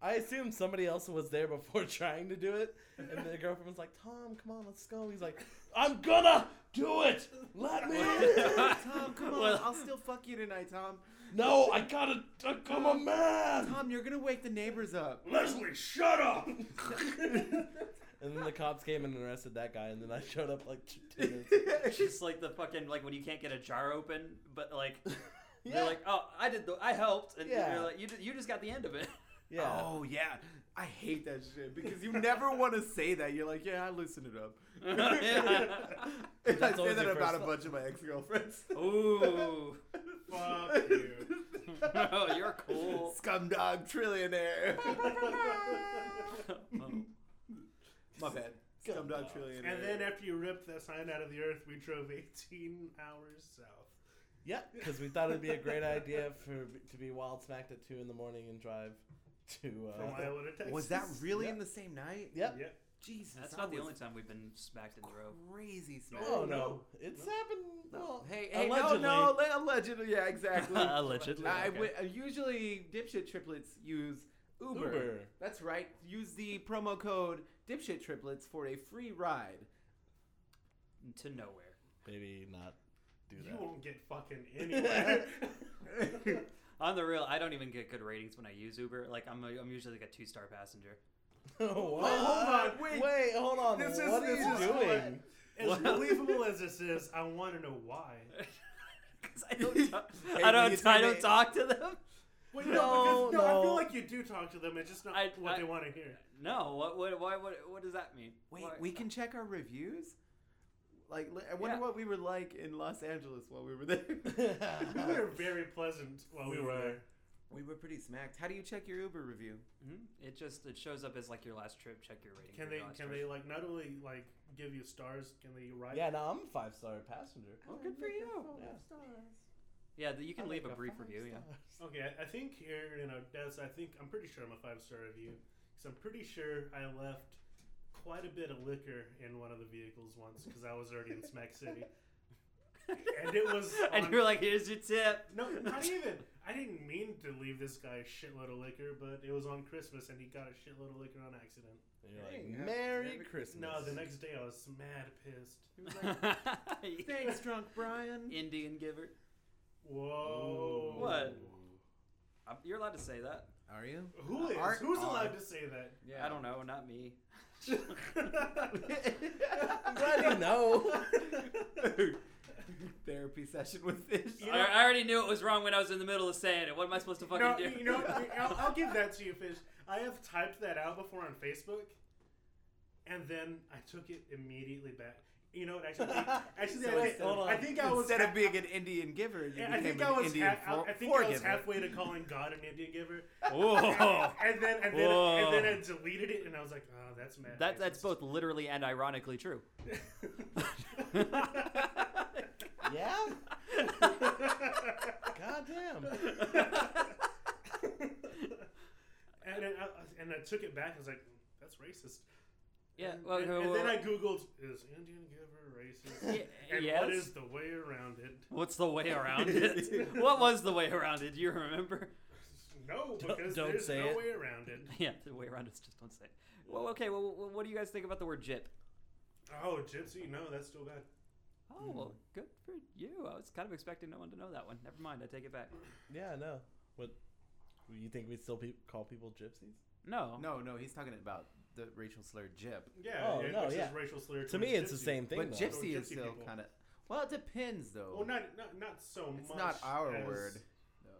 I assume somebody else was there before trying to do it, and the girlfriend was like, "Tom, come on, let's go." He's like, "I'm gonna do it. Let me." Tom, come on. I'll still fuck you tonight, Tom. no, I gotta. Uh, I'm a man. Tom, you're gonna wake the neighbors up. Leslie, shut up! And then the cops came and arrested that guy, and then I showed up like two minutes. later. Just like the fucking like when you can't get a jar open, but like Yeah, they're like, oh, I did the, I helped, and Yeah. you're like, you, ju- you just got the end of it. yeah. Oh yeah, I hate that shit because you never want to say that. You're like, yeah, I loosened it up. And I say that about a bunch of my ex girlfriends. Ooh, Fuck you. oh, you're cool. Scumdog trillionaire. Oh. My bad. Scumdog Scumdog. trillionaire. And then after you ripped that sign out of the earth, we drove 18 hours south. Yeah, because we thought it'd be a great idea for to be wild smacked at two in the morning and drive to. From Uh, Iowa to Texas. was that really Yeah. in the same night? yep. Yeah. Jesus, That's not the only time we've been smacked in the row. Crazy smack. Oh No, no, no. it's No. happened. No. Well, Hey, hey, allegedly. no, no, allegedly, yeah, exactly. Allegedly. I okay. wi- uh, usually, dipshit triplets use Uber. Uber. That's right. Use the promo code dipshit triplets for a free ride. to nowhere. maybe not do that. You won't get fucking anywhere. On the real, I don't even get good ratings when I use Uber. Like I'm, a, I'm usually like a two star passenger. what? Oh, hold on, wait. wait, hold on. This is- what this you is doing? as believable as this is, I want to know why. Because I don't, talk, Hey, I don't, say I don't they- talk to them. Wait, No, no, because, no, I feel like you do talk to them. It's just not I- what I- they want to hear. No, what, what, why, what, what does that mean? Wait, Why- we can check our reviews? Like, I wonder Yeah. what we were like in Los Angeles while we were there. We were very pleasant while we, We were were. there. we were pretty smacked. How do you check your Uber review? Mhm. It just it shows up as like your last trip. Check your rating. Can for they last can trip. they like not only like give you stars? Can they write? yeah, no, I'm a five star passenger. Oh, good for you. Yeah, the, you can I leave like a brief five review. Yeah. Okay, I, I think here in Odessa, I think I'm pretty sure I'm a five star review because I'm pretty sure I left quite a bit of liquor in one of the vehicles once because I was already in Smack City. And it was and you're like, here's your tip. No, not even. I didn't mean to leave this guy a shitload of liquor, but it was on Christmas and he got a shitload of liquor on accident. And you're like, yeah, Merry Merry- Christmas. No, the next day I was mad pissed. He was like, Thanks, drunk Brian. Indian giver. Whoa. What? Um, you're allowed to say that. Are you? Who is? Aren't- Who's are- allowed to say that? Yeah. I don't know, not me. I'm glad you know. Therapy session with fish. You I, know- I already knew it was wrong when I was in the middle of saying it. What am I supposed to fucking no, do? you know, I'll, I'll give that to you, Fish. I have typed that out before on Facebook, and then I took it immediately back. You know what? Actually, actually, So I, wait, think, hold on. I think I was Instead ha- of being an Indian giver, you I became think I was. Indian ha- for- I think I was halfway to calling God an Indian giver, Whoa. and then and then Whoa. and then I deleted it, and I was like, oh, that's mad. That that's both literally and ironically true. Yeah. God damn. and then I, and I took it back. I was like, that's racist. Yeah, And, well, and, well, and then I googled, is Indian giver racist? Yeah, and yes. what is the way around it? What's the way around it? what was the way around it? Do you remember? No, Don't- because don't there's say no it. way around it. Yeah, the way around is just don't say. it. Well, okay. Well, what do you guys think about the word "jip"? Oh, gypsy? No, that's still bad. Oh, hmm. well, good for you. I was kind of expecting no one to know that one. Never mind. I take it back. Yeah, no. What? You think we still pe- call people gypsies? No. No, no, he's talking about the racial slur gyp. Yeah, Oh, yeah, no, which yeah. is racial slur. To me, towards it's the same thing. But though. gypsy is gypsy still people. kind of. Well, it depends though. Well, not not not so much. it's not our as- word. No.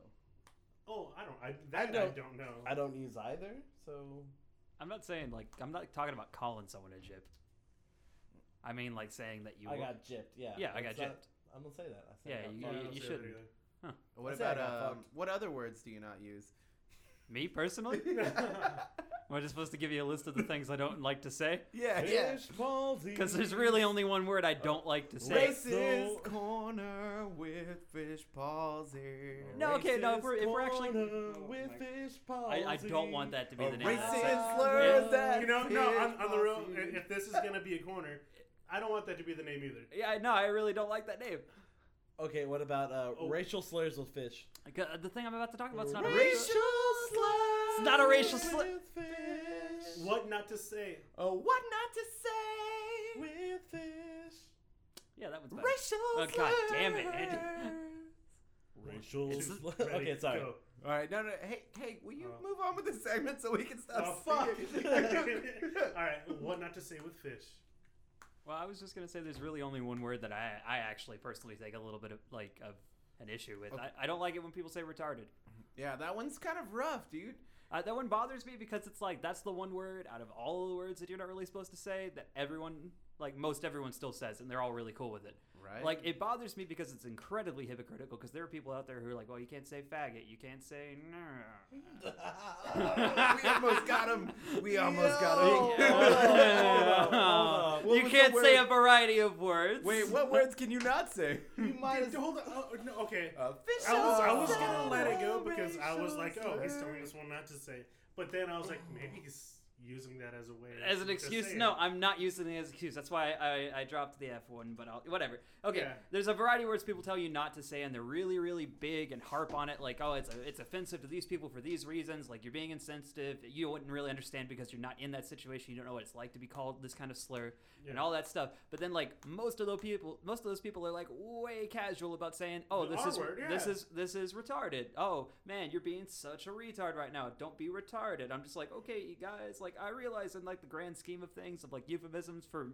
Oh, I don't. I that I don't- don't, know. I don't use either, so I'm not saying like I'm not talking about calling someone a jip. I mean like saying that you. I were- got gypped. Yeah. Yeah, I got That's not- I'm gonna say that. I said Yeah, I got you- I don't you say that shouldn't. either. What I said I about got um, fucked. what other words do you not use? Me personally? Am I just supposed to give you a list of the things I don't like to say? Yeah, Fish palsy. Because there's really only one word I don't like to say. Racist corner with fish palsy. No, okay, no, if we're- if we're actually- Oh with fish palsy. I, I don't want that to be A the name racist segment. slur Yeah. that You know, no, on, fish on the real. If this is gonna be a corner, I don't want that to be the name either. Yeah, no, I really don't like that name. Okay, what about uh, Oh. racial slurs with fish? Uh, The thing I'm about to talk about is not a Racial racial. slurs. It's not a racial slur. with fish. What not to say? Oh, what not to say? With fish. Yeah, that one's better. Racial Oh, God damn it, Ed. Racial It's- Okay, sorry. go. All right, no, no. Hey, hey, will you Oh. move on with the segment so we can stop Oh fuck! All right, what not to say with fish? Well, I was just gonna say there's really only one word that I I actually personally take a little bit of like of an issue with. Okay. I, I don't like it when people say retarded. yeah, that one's kind of rough, dude. Uh, that one bothers me because it's like that's the one word out of all the words that you're not really supposed to say that everyone like most everyone still says and they're all really cool with it. Right? Like it bothers me because it's incredibly hypocritical because there are people out there who are like, well, you can't say faggot, you can't say no. we almost got him. We almost got him. Hold on, hold on. What you can't say a variety of words. Wait, what words can you not say? You might as Hold on. Oh, oh, no, okay. Official I was I was gonna let it go because I was like, oh, he's telling us one not to say. But then I was like, maybe he's using that as a way as an excuse. No. I'm not using it as an excuse. That's why I, I dropped the F one, but I'll, whatever. Okay, Yeah. there's a variety of words people tell you not to say, and they're really, really big and harp on it. Like, oh, it's it's offensive to these people for these reasons. Like, you're being insensitive. You wouldn't really understand because you're not in that situation. You don't know what it's like to be called this kind of slur and all that stuff. But then, like, most of those people, most of those people are like way casual about saying, oh, The this is word, this is this is retarded. Oh man, you're being such a retard right now. Don't be retarded. I'm just like, okay, you guys. Like, I realize in like the grand scheme of things, of like euphemisms for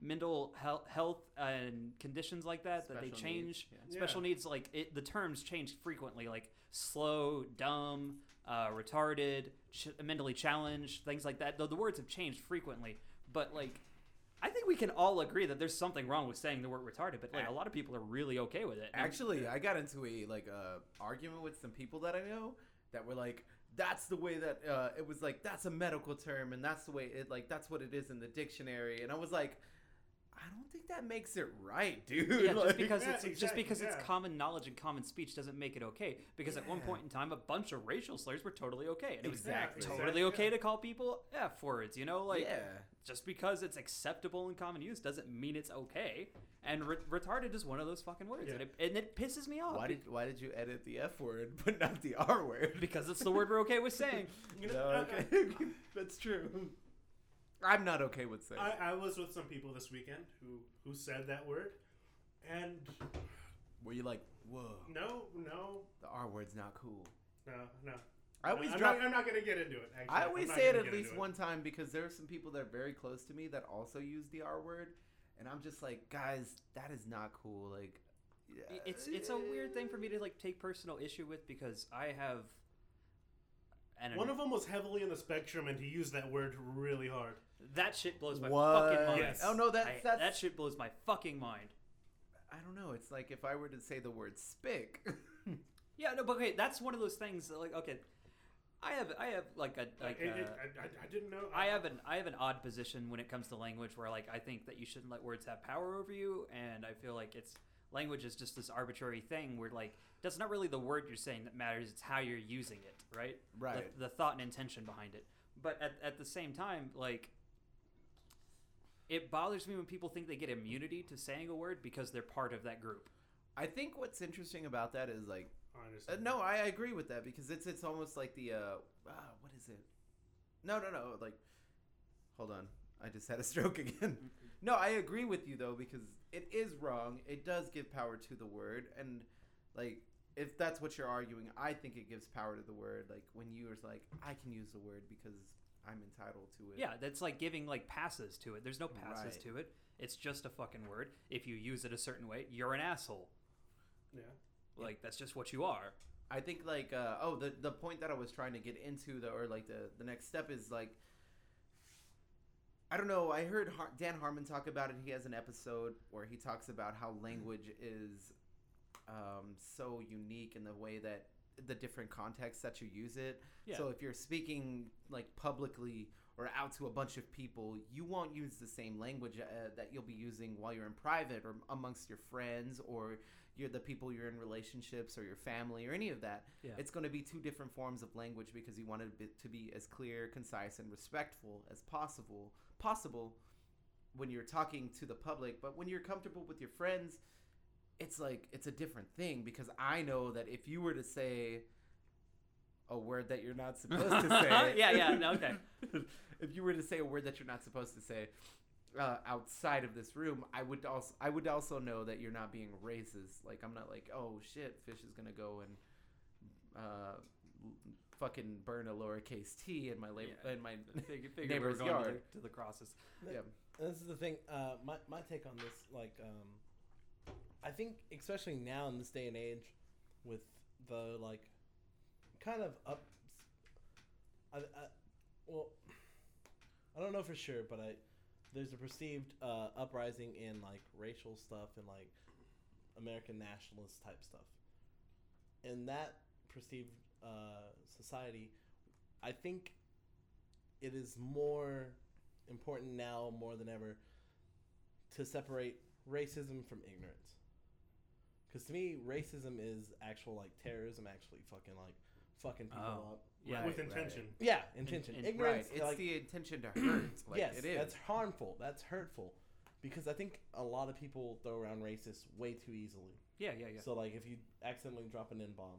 mental health, health and conditions like that, that they change. needs, yeah. Special Yeah. needs, like it, the terms change frequently, like slow, dumb, uh, retarded, ch- mentally challenged, things like that. Though the words have changed frequently, but like. I think we can all agree that there's something wrong with saying the word retarded, but like a lot of people are really okay with it. Actually, I got into a like uh, argument with some people that I know that were like, "That's the way that uh, it was like that's a medical term, and that's the way it like that's what it is in the dictionary." And I was like, "I don't think that makes it right, dude." Yeah, just because Yeah, it's just exactly, because it's common knowledge and common speech doesn't make it okay. Because at one point in time, a bunch of racial slurs were totally okay, and it was Exactly. totally Exactly, okay yeah. to call people f words. You know, like yeah, just because it's acceptable in common use doesn't mean it's okay. And re- retarded is one of those fucking words, Yeah. and, it, and it pisses me off why be- did why did you edit the F word but not the R word? because it's the word we're okay with saying. You know, No, okay, that's true. I'm not okay with saying. I, I was with some people this weekend who who said that word, and Were you like, whoa, no, no, the R word's not cool? no, no. I always I'm, drop. not, I'm not gonna get into it. Actually. I always say it at least into one time because there are some people that are very close to me that also use the R word, and I'm just like, guys, that is not cool. Like, I- It's it's a weird thing for me to like take personal issue with because I have. And One of them was heavily in the spectrum, and he used that word really hard. That shit blows my What? fucking mind. Yes. Oh no, that's I- that's. that shit blows my fucking mind. I don't know. It's like if I were to say the word spick. Yeah, no, but okay, that's one of those things. that, Like, okay, I have I have like a like It- it- uh, I, I, I didn't know. I have an I have an odd position when it comes to language where like I think that you shouldn't let words have power over you, and I feel like it's language is just this arbitrary thing where like that's not really the word you're saying that matters; it's how you're using it, right? Right. Like, the thought and intention behind it. But at at the same time, like. It bothers me when people think they get immunity to saying a word because they're part of that group. I think what's interesting about that is like I Uh, no, I agree with that because it's it's almost like the uh, ah, what is it? No, no, no. Like, hold on, I just had a stroke again. no, I agree with you though because it is wrong. It does give power to the word, and like if that's what you're arguing, I think it gives power to the word. Like when you are like, I can use the word because I'm entitled to it. Yeah, that's like giving like passes to it. There's no passes Right. to it. It's just a fucking word. If you use it a certain way, you're an asshole. Yeah. Like that's just what you are. I think like uh, oh the the point that I was trying to get into the or like the the next step is like I don't know. I heard Har- Dan Harmon talk about it. He has an episode where he talks about how language is um, so unique in the way that the different contexts that you use it. Yeah. So if you're speaking like publicly or out to a bunch of people, you won't use the same language uh, that you'll be using while you're in private or amongst your friends or you're the people you're in relationships or your family or any of that. Yeah. It's going to be two different forms of language because you want it be- to be as clear, concise, and respectful as possible. Possible when you're talking to the public, but when you're comfortable with your friends, it's like it's a different thing because I know that if you were to say a word that you're not supposed to say, Yeah, yeah, no, okay. if you were to say a word that you're not supposed to say uh, outside of this room, I would also I would also know that you're not being racist. Like I'm not like, oh shit, fish is gonna go and uh, fucking burn a lowercase t in my la- Yeah. in my Figure, figure we were neighbor's going to yard. the, to the crosses. yeah. This is the thing. Uh, my my take on this, like, um, I think especially now in this day and age, with the like, kind of up. I, I well, I don't know for sure, but I there's a perceived uh, uprising in like racial stuff and like American nationalist type stuff. In that perceived uh, society, I think it is more important now more than ever to separate racism from ignorance. Because to me, racism is actual like terrorism, actually fucking like fucking people Oh. up. Yeah. With Right, intention. Yeah, intention. and- Right. ignorance, It's like, the intention to hurt. Like yes, it is. that's harmful. That's hurtful. Because I think a lot of people throw around racist way too easily. Yeah, yeah, yeah. So like, if you accidentally drop an N bomb,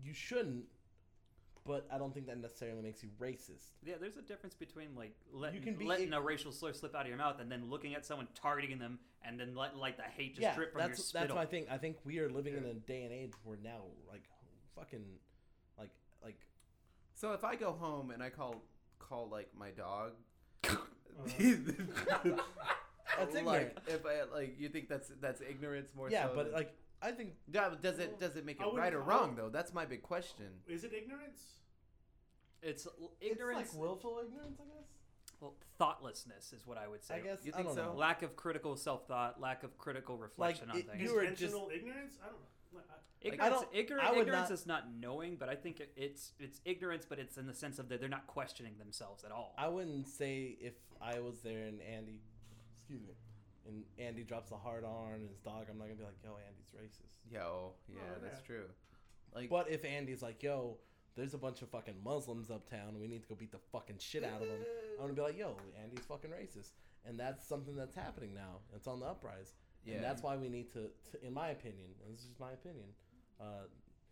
you shouldn't. But I don't think that necessarily makes you racist. Yeah, there's a difference between like letting, can be letting ig- a racial slur slip out of your mouth and then looking at someone targeting them and then let like the hate just yeah, drip from your that's spittle. that's my thing. I think we are living in a day and age where now, like, fucking, like, like So if I go home and I call call like my dog, uh-huh. That's like ignorant. if I like you think that's that's ignorance more yeah, so but than- like I think yeah, but does it does it make it right or wrong though? That's my big question. Is it ignorance? it's l- ignorance. It's like willful ignorance, I guess. Well, thoughtlessness is what I would say. I guess You I think don't so? know. Lack of critical self thought, lack of critical reflection on it- things. You were just- Intentional ignorance? I don't know. I- Ignorance, I don't- I would ignorance not- is not knowing, but I think it- it's it's ignorance, but it's in the sense of that they're not questioning themselves at all. I wouldn't say if I was there and Andy, excuse me, and Andy drops a hard on and his dog, I'm not gonna be like, yo, Andy's racist. Yo, yeah, Oh, that's true. Like, But if Andy's like, yo, there's a bunch of fucking Muslims uptown and we need to go beat the fucking shit out of them, I'm gonna be like, yo, Andy's fucking racist. And that's something that's happening now. It's on the uprise. Yeah. And that's why we need to, to in my opinion, and this is just my opinion, uh,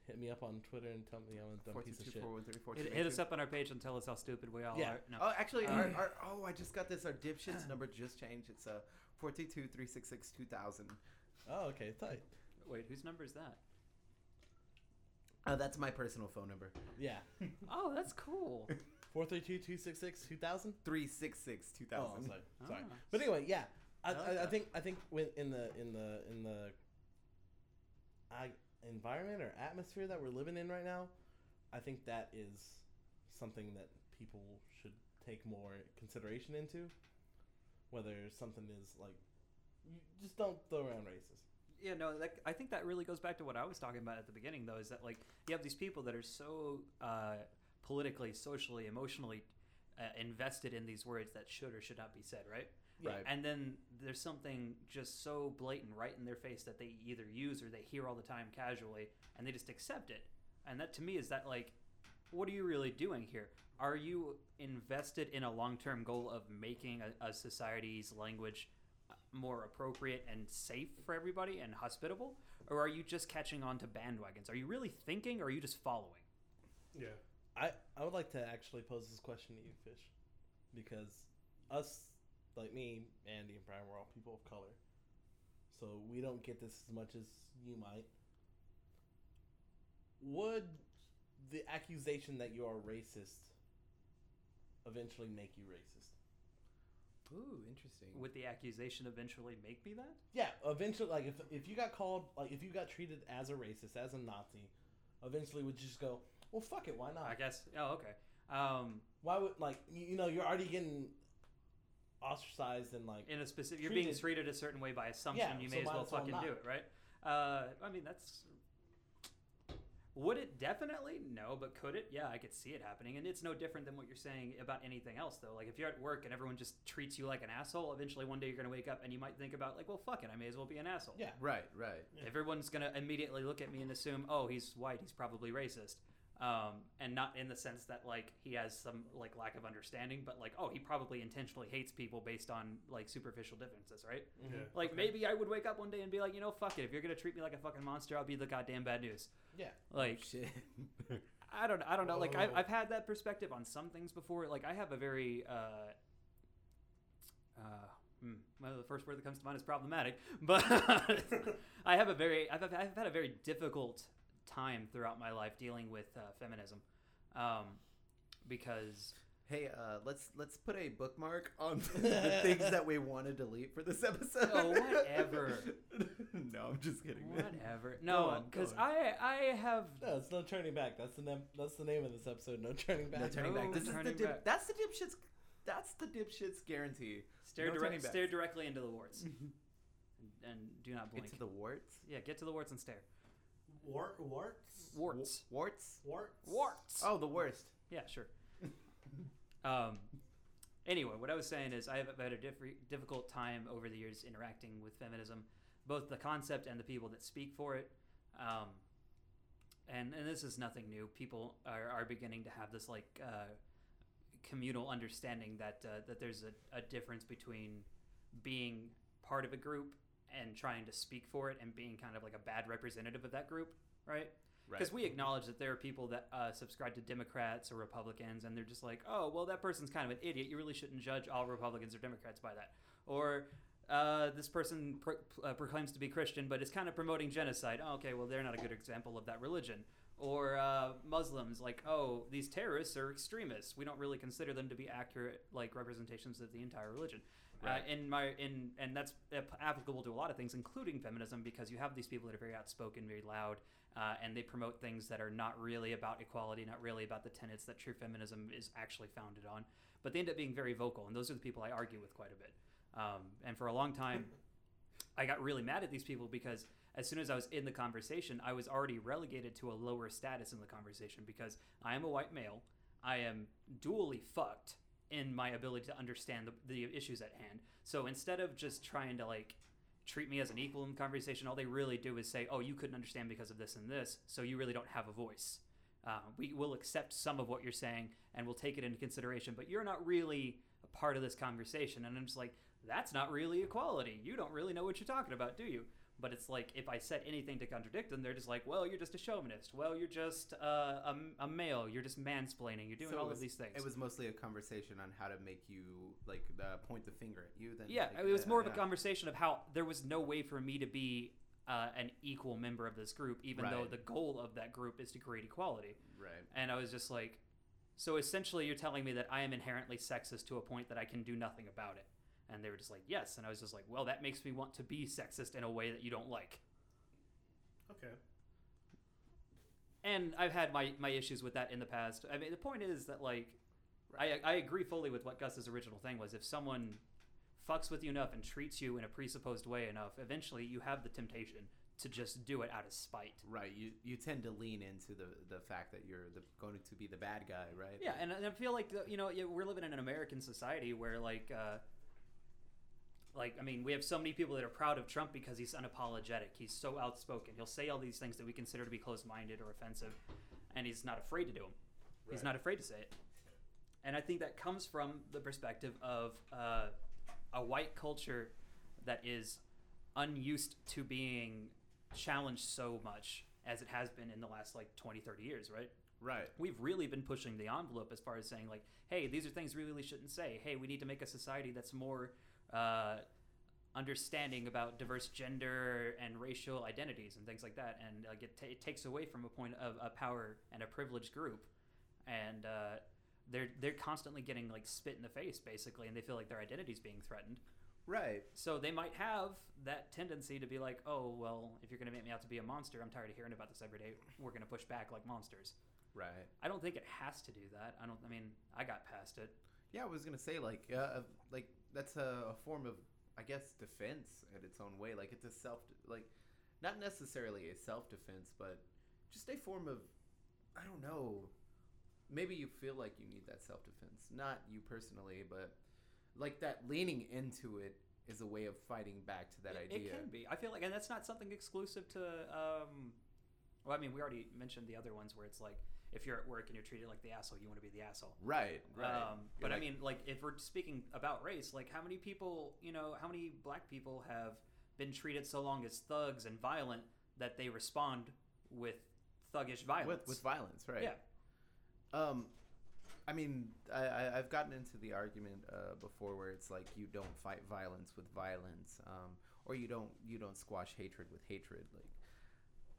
hit me up on Twitter and tell me I'm a dumb piece of shit. 422-413-4282. Hit, hit us up on our page and tell us how stupid we all Yeah. are. No. Oh, actually, our, our, oh, I just got this. Our dipshits number just changed. It's uh, 422-366-2000. Oh, okay, tight. Wait, whose number is that? Uh, that's my personal phone number. Yeah. Oh, that's cool. 432-266-2000? 366 Oh, 2000. sorry. sorry. Ah. But anyway, yeah. I, I, I think I think when in the in the in the I, environment or atmosphere that we're living in right now, I think that is something that people should take more consideration into. Whether something is like, you just don't throw around racist. Yeah, no, that, I think that really goes back to what I was talking about at the beginning, though, is that like you have these people that are so uh, politically, socially, emotionally uh, invested in these words that should or should not be said, right? Yeah. Right. And then there's something just so blatant right in their face that they either use or they hear all the time casually, and they just accept it. And that to me is that like, what are you really doing here? Are you invested in a long-term goal of making a, a society's language more appropriate and safe for everybody and hospitable, or are you just catching on to bandwagons? Are you really thinking, or are you just following? Yeah. I, I would like to actually pose this question to you, Fish, because us, like me, Andy, and Brian, we're all people of color, so we don't get this as much as you might. Would the accusation that you are racist eventually make you racist? Ooh, interesting. Would the accusation eventually make me that? Yeah, eventually, like if if you got called, like if you got treated as a racist, as a Nazi, eventually would you just go, well, fuck it, why not? I guess. Oh, okay. Um, Why would like you, you know you're already getting ostracized and like in a specific you're being treated- treated a certain way by assumption Yeah, you so may as well as well fucking do it right uh, i mean that's would it definitely? No but could it? Yeah i could see it happening and it's no different than what you're saying about anything else though. Like if you're at work and everyone just treats you like an asshole eventually one day you're going to wake up and you might think about like well fuck it i may as well be an asshole. Yeah. Right, right. everyone's going to immediately look at me and assume oh he's white he's probably racist um, and not in the sense that like he has some like lack of understanding but like oh he probably intentionally hates people based on like superficial differences right Mhm. Yeah. like Okay. maybe I would wake up one day and be like, you know, fuck it. If you're gonna treat me like a fucking monster, I'll be the goddamn bad news. yeah Like Shit. I don't, know, I don't know. Like I've, I've had that perspective on some things before. Like I have a very, uh, uh, hmm, well, the first word that comes to mind is problematic. But I have a very, I've, I've had a very difficult time throughout my life dealing with uh, feminism, um, because Hey, uh, let's let's put a bookmark on the things that we want to delete for this episode. Oh, whatever. no, I'm just kidding. whatever. Go No, because. I, I have. no it's no turning back that's the name that's the name of this episode no turning back No turning No back. This is the dip, back. that's the dipshits. That's the dipshits guarantee. Stare, No direct, stare directly into the warts, and, and do not blink. Into the warts. yeah, get to the warts and stare. Wart, warts? Warts. Warts. Warts? Warts. Oh, the worst. Yeah, sure. um, anyway, what I was saying is I have had a diff- difficult time over the years interacting with feminism, both the concept and the people that speak for it. Um, and and this is nothing new. People are, are beginning to have this like uh, communal understanding that uh, that there's a, a difference between being part of a group and trying to speak for it and being kind of like a bad representative of that group, right? because we acknowledge that there are people that uh, subscribe to Democrats or Republicans, and they're just like, oh, well, that person's kind of an idiot. You really shouldn't judge all Republicans or Democrats by that. Or uh, this person pro- uh, proclaims to be Christian, but is kind of promoting genocide. Oh, okay, well, they're not a good example of that religion. Or uh, Muslims, like, oh, these terrorists are extremists. We don't really consider them to be accurate, like, representations of the entire religion. Right. Uh, in my in and that's applicable to a lot of things, including feminism, because you have these people that are very outspoken, very loud, uh, and they promote things that are not really about equality, not really about the tenets that true feminism is actually founded on. But they end up being very vocal, and those are the people I argue with quite a bit. Um, and for a long time, I got really mad at these people because as soon as I was in the conversation, I was already relegated to a lower status in the conversation because I am a white male. I am dually fucked in my ability to understand the, the issues at hand. So instead of just trying to like treat me as an equal in conversation, all they really do is say, "Oh, you couldn't understand because of this and this, so you really don't have a voice." Uh, we will accept some of what you're saying and we'll take it into consideration, but you're not really a part of this conversation. And I'm just like, that's not really equality. You don't really know what you're talking about, do you? But it's like if I said anything to contradict them, they're just like, well, you're just a chauvinist. Well, you're just uh, a, a male. You're just mansplaining. You're doing So all was- of these things. It was mostly a conversation on how to make you like uh, point the finger at you. Then yeah, like, it was uh, more of a conversation of how there was no way for me to be uh, an equal member of this group, even though the goal of that group is to create equality. Right. And I was just like, so essentially, you're telling me that I am inherently sexist to a point that I can do nothing about it. And they were just like, yes. And I was just like, well, that makes me want to be sexist in a way that you don't like. Okay. And I've had my, my issues with that in the past. I mean, the point is that, like, I, I agree fully with what Gus's original thing was. If someone fucks with you enough and treats you in a presupposed way enough, eventually you have the temptation to just do it out of spite. Right. You you tend to lean into the the fact that you're the, going to be the bad guy, right? Yeah, and, and I feel like you know we're living in an American society where like uh, like I mean we have so many people that are proud of Trump because he's unapologetic. He's so outspoken. He'll say all these things that we consider to be closed-minded or offensive, and he's not afraid to do them. He's not afraid to say it. And I think that comes from the perspective of uh, a white culture that is unused to being challenged so much as it has been in the last like 20 30 years right Right. we've really been pushing the envelope as far as saying like hey these are things we really shouldn't say hey we need to make a society that's more uh, understanding about diverse gender and racial identities and things like that and like it, ta it takes away from a point of a power and a privileged group and uh, they're they're constantly getting like spit in the face basically and they feel like their identity is being threatened Right. so they might have that tendency to be like oh well if you're going to make me out to be a monster i'm tired of hearing about this every day we're going to push back like monsters Right. I don't think it has to do that. I don't. I mean, I got past it. Yeah, I was gonna say like uh, like that's a, a form of I guess defense in its own way. Like it's a self like not necessarily a self defense, but just a form of I don't know. Maybe you feel like you need that self defense, not you personally, but like that leaning into it is a way of fighting back to that it, idea. It can be. I feel like, and that's not something exclusive to. Um, well, I mean, we already mentioned the other ones where it's like, if you're at work and you're treated like the asshole, you want to be the asshole. Right. Right. Um, but I mean, like, if we're speaking about race, like, how many people, you know, how many black people have been treated so long as thugs and violent that they respond with thuggish violence? with with violence, right? Yeah. Um, I mean, I, I I've gotten into the argument uh, before where it's like you don't fight violence with violence, um, or you don't you don't squash hatred with hatred. Like,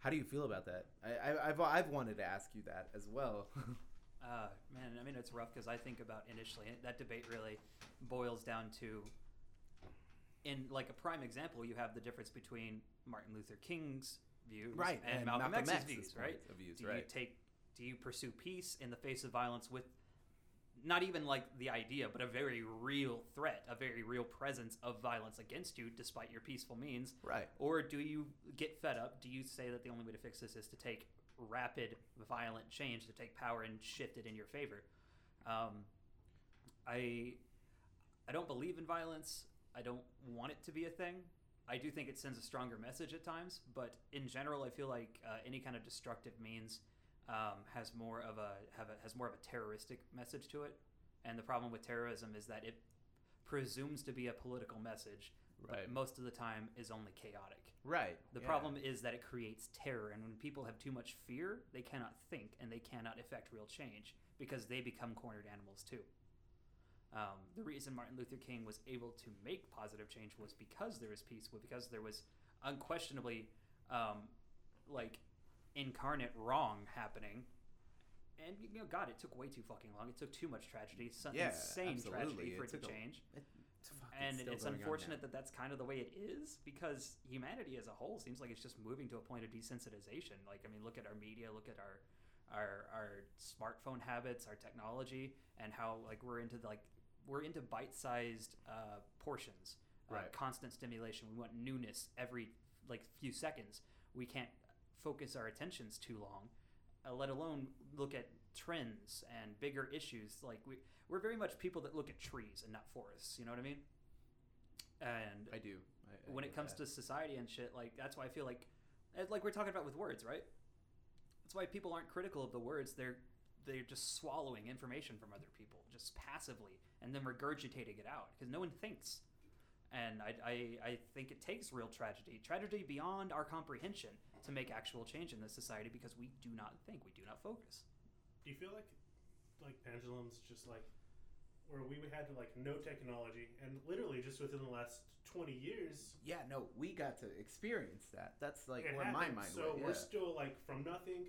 how do you feel about that? I, I I've I've wanted to ask you that as well. Uh, man, I mean, it's rough because I think about initially that debate really boils down to, in like a prime example, you have the difference between Martin Luther King's views Right, and, and Malcolm, Malcolm X's X's views, right? views, do right. you take, do you pursue peace in the face of violence with, not even like the idea, but a very real threat, a very real presence of violence against you, despite your peaceful means, right. or do you get fed up? Do you say that the only way to fix this is to take rapid, violent change, to take power and shift it in your favor? Um, I, I don't believe in violence. I don't want it to be a thing. I do think it sends a stronger message at times, but in general, I feel like uh, any kind of destructive means um, has more of a have a, has more of a terroristic message to it. And the problem with terrorism is that it presumes to be a political message, but most of the time is only chaotic. Right. The yeah. problem is that it creates terror, and when people have too much fear, they cannot think and they cannot effect real change because they become cornered animals too. Um, the reason Martin Luther King was able to make positive change was because there was peace, because there was unquestionably um, like incarnate wrong happening. And you know, God, it took way too fucking long. It took too much tragedy, some Yeah, insane tragedy absolutely. for It it to a- change It's and still it's unfortunate that that's kind of the way it is because humanity as a whole seems like it's just moving to a point of desensitization like i mean look at our media look at our our our smartphone habits our technology and how like we're into like we're into bite-sized uh, portions uh, Right. constant stimulation we want newness every like few seconds we can't focus our attentions too long uh, let alone look at trends and bigger issues. Like we we're very much people that look at trees and not forests you know what i mean? And I do. I, I when it comes that. to society and shit like that's why i feel like like we're talking about with words right? That's why people aren't critical of the words. They're they're just swallowing information from other people just passively and then regurgitating it out because no one thinks. And I, I, I think it takes real tragedy tragedy beyond our comprehension to make actual change in this society because we do not think we do not focus Do you feel like like pendulums just like where we had like no technology, and literally just within the last twenty years, Yeah, no, we got to experience that. That's like it where my happened. mind So went. we're still like from nothing,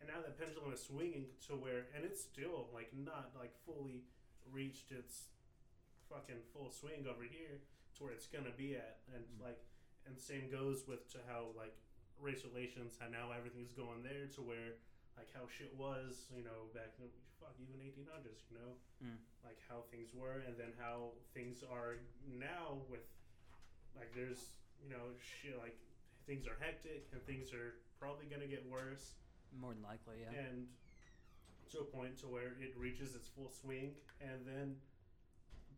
and now that pendulum is swinging to where, and it's still like not like fully reached its fucking full swing over here to where it's gonna be at, and Mm. like, and same goes with to how like race relations, and now everything's going there to where like how shit was, you know, back in fuck even eighteen hundreds, you know, Mm. like how things were, and then how things are now with like there's you know shit like things are hectic and things are probably gonna get worse More than likely, yeah. and to a point to where it reaches its full swing and then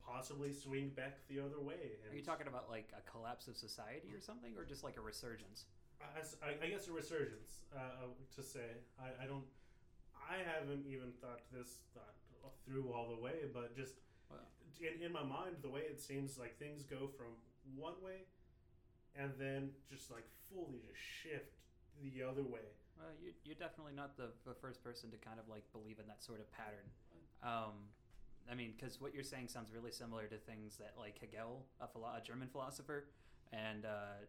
possibly swing back the other way. Are you talking about like a collapse of society or something, or just like a resurgence? I, I- guess a resurgence uh, to say. I, I don't. I haven't even thought this thought through all the way, but just Well. in, in my mind, the way it seems like things go from one way, and then just like fully just shift the other way. Well, you, you're definitely not the, the first person to kind of like believe in that sort of pattern. Um, I mean, because what you're saying sounds really similar to things that like Hegel, a, philo- a German philosopher, and uh,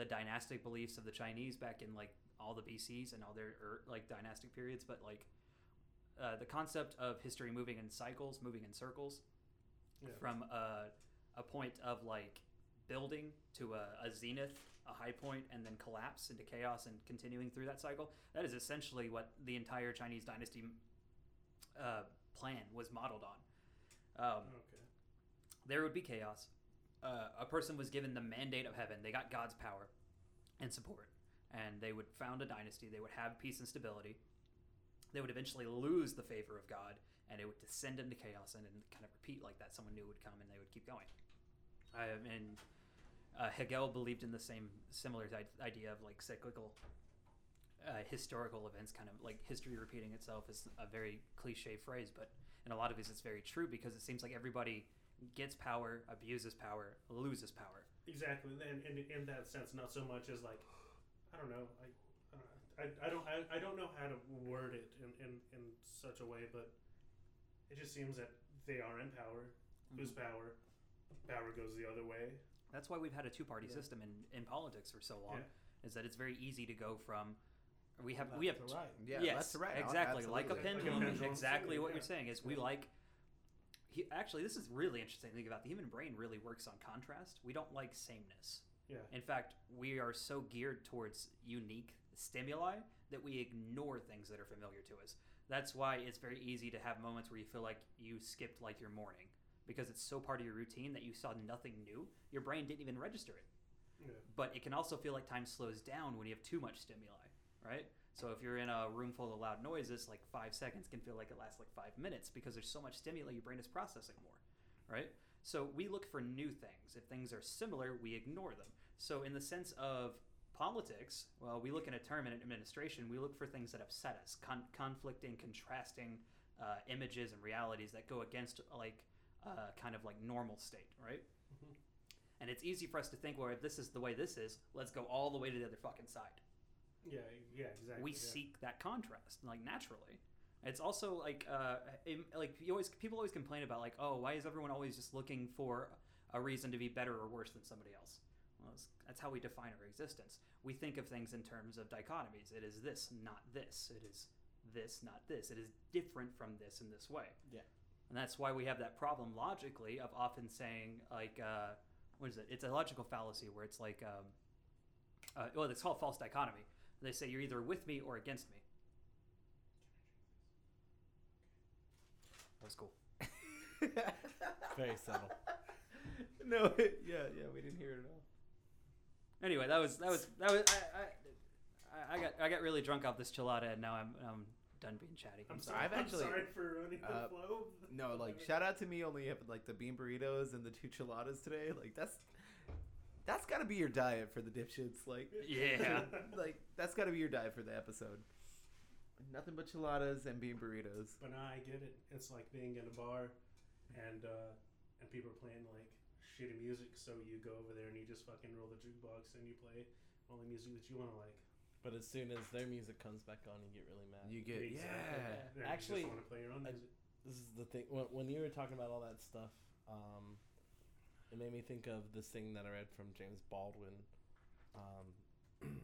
the dynastic beliefs of the Chinese back in like all the BCs and all their er, like dynastic periods, but like uh, the concept of history moving in cycles, moving in circles, Yeah. from a, a point of like building to a, a zenith, a high point, and then collapse into chaos and continuing through that cycle. That is essentially what the entire Chinese dynasty uh, plan was modeled on. Um, Okay. there would be chaos. Uh, a person was given the mandate of heaven. They got God's power and support, and they would found a dynasty. They would have peace and stability. They would eventually lose the favor of God, and it would descend into chaos and kind of repeat like that. Someone new would come, and they would keep going. I and uh, Hegel believed in the same similar idea of like cyclical uh, historical events, kind of like history repeating itself is a very cliche phrase, but in a lot of ways it's very true because it seems like everybody gets power, abuses power, loses power. Exactly, and in, in that sense, not so much as like, I don't know, I, uh, I, I don't, I, I don't know how to word it in, in, in such a way, but it just seems that they are in power. Whose power? Power goes the other way. That's why we've had a two-party Yeah. system in, in politics for so long. Yeah. Is that it's very easy to go from we have Left we have to right. Yeah, yes, that's right. Exactly, like a absolutely. pendulum. Like a pendulum, exactly what yeah. you're saying is we like. He, actually, this is really interesting to think about. The human brain really works on contrast. We don't like sameness. Yeah. In fact, we are so geared towards unique stimuli that we ignore things that are familiar to us. That's why it's very easy to have moments where you feel like you skipped like your morning because it's so part of your routine that you saw nothing new. Your brain didn't even register it Yeah. but it can also feel like time slows down when you have too much stimuli, right? So if you're in a room full of loud noises, like five seconds can feel like it lasts like five minutes because there's so much stimuli, your brain is processing more, right? So we look for new things. If things are similar, we ignore them. So in the sense of politics, well, we look at a term in an administration, we look for things that upset us, con- conflicting, contrasting uh, images and realities that go against like uh, kind of like normal state, right? Mhm. And it's easy for us to think, well, if this is the way this is, let's go all the way to the other fucking side. Yeah. Yeah. Exactly. we yeah. seek that contrast, like naturally. It's also like, uh, im- like you always people always complain about like, oh, why is everyone always just looking for a reason to be better or worse than somebody else? Well, it's, that's how we define our existence. We think of things in terms of dichotomies. It is this, not this. It is this, not this. It is different from this in this way. Yeah. And that's why we have that problem logically of often saying like, uh, what is it? It's a logical fallacy where it's like, um, uh, well, it's called false dichotomy. They say you're either with me or against me. That was cool. Very subtle. no, yeah, yeah, we didn't hear it at all. Anyway, that was that was that was I, I, I got I got really drunk off this chelada and now I'm I'm done being chatty. I'm So sorry. I've actually- I'm sorry for ruining the uh, flow. No, like shout out to me only having like the bean burritos and the two cheladas today. Like that's that's got to be your diet for the dipshits. Like Yeah. like that's got to be your diet for the episode. Nothing but cheladas and bean burritos. But now I get it. It's like being in a bar, and uh, and people are playing like shitty music. So you go over there and you just fucking roll the jukebox and you play only music that you want to like. But as soon as their music comes back on, you get really mad. You get Exactly. yeah. And Actually, want to play your own I- this is the thing. When, when you were talking about all that stuff, um, it made me think of this thing that I read from James Baldwin. Um,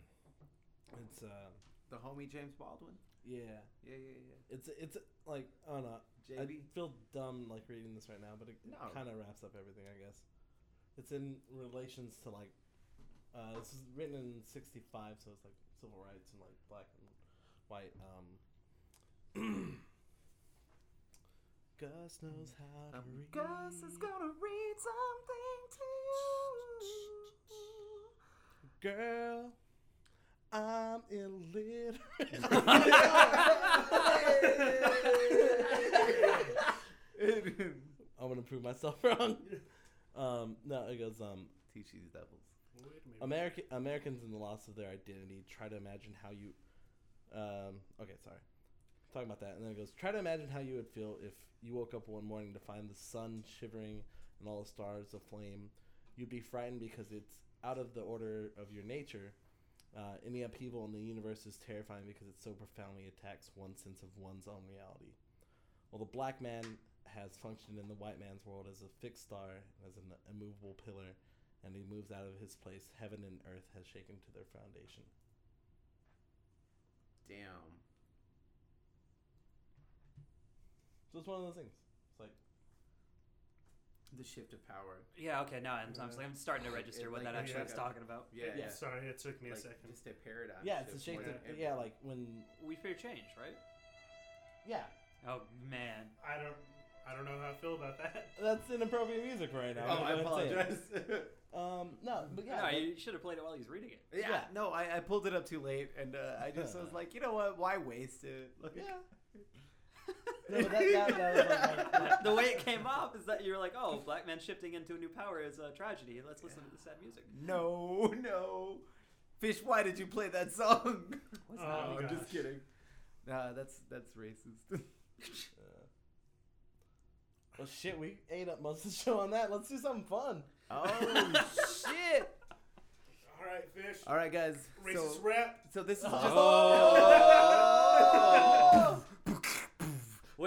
it's uh, The homie James Baldwin. yeah, Yeah, yeah, yeah. it's it's like I don't know. JB? I feel dumb like reading this right now, but it No. kind of wraps up everything, I guess. It's in relations to like, uh, this is written in '65, so it's like civil rights and like black and white. Um, Gus knows how to Um, read. Gus is gonna read something to you. Girl, I'm illiterate. you. I'm gonna prove myself wrong. Um, no, it goes. Um, Teach these devils. Wait a minute. American Americans in the loss of their identity try to imagine how you. Um, okay, sorry. Talking about that, and then it goes. Try to imagine how you would feel if you woke up one morning to find the sun shivering and all the stars aflame. You'd be frightened because it's out of the order of your nature. Uh, any upheaval in the universe is terrifying because it so profoundly attacks one sense of one's own reality. Well, the black man has functioned in the white man's world as a fixed star, as an immovable pillar, and he moves out of his place. Heaven and earth has shaken to their foundation. Damn. So it's one of those things. It's like The shift of power. Yeah, okay, no, I'm, I'm, I'm starting to register It, what like, that actually yeah. was talking about. Yeah, Yeah. yeah. Sorry, it took me Like, a second. Just a paradigm. yeah, it's a shift shake. more To, yeah, like when We fear change, right? yeah, Oh man, I don't. I don't know how I feel about that. that's inappropriate music right now. Oh, I'm gonna say it. apologize. Um, no, but yeah, no, but- you should have played it while he's reading it. yeah, Yeah. no, I, I pulled it up too late, and uh, I just was like, you know what? Why waste it? Like, yeah. No, that, that, that was like, my- my- the way it came off is that you're like, oh, black man shifting into a new power is a tragedy. Let's listen to the sad music. No, no. Fish, why did you play that song? What's Oh, that? I'm gosh. just kidding. Nah, that's that's racist. uh, well, shit, we ate up most of the show on that. Let's do something fun. oh shit! All right, fish. All right, guys. Racist So, rap. so this is just. Oh.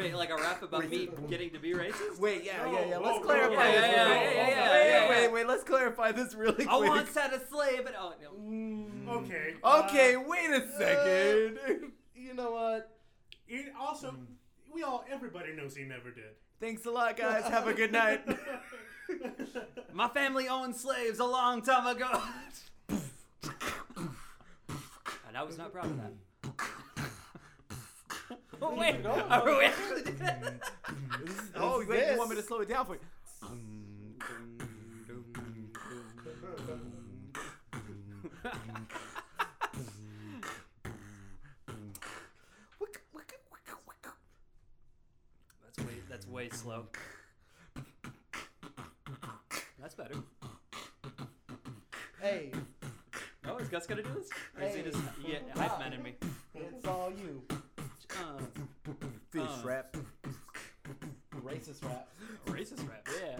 Wait, like a rap about me getting to be racist? Wait, yeah, yeah, yeah. Let's clarify this. yeah, yeah, yeah, yeah, yeah, wait, wait, Let's clarify this really quick. I once had a slave, and oh no. Mm, Okay. Okay, uh, wait a second. You know what? he also, we all, everybody knows he never did. Thanks a lot, guys. Have a good night. My family owned slaves a long time ago. and I was not proud of that. Oh, wait, Go. are we actually doing that? This is- oh, wait, is you want me to slow it down for you? That's way that's way slow. That's better. Hey, Oh, is Gus gonna do this? Or is he Hey. just yeah, hype man in me? it's all you. Uh. rap. Racist rap. racist rap, yeah.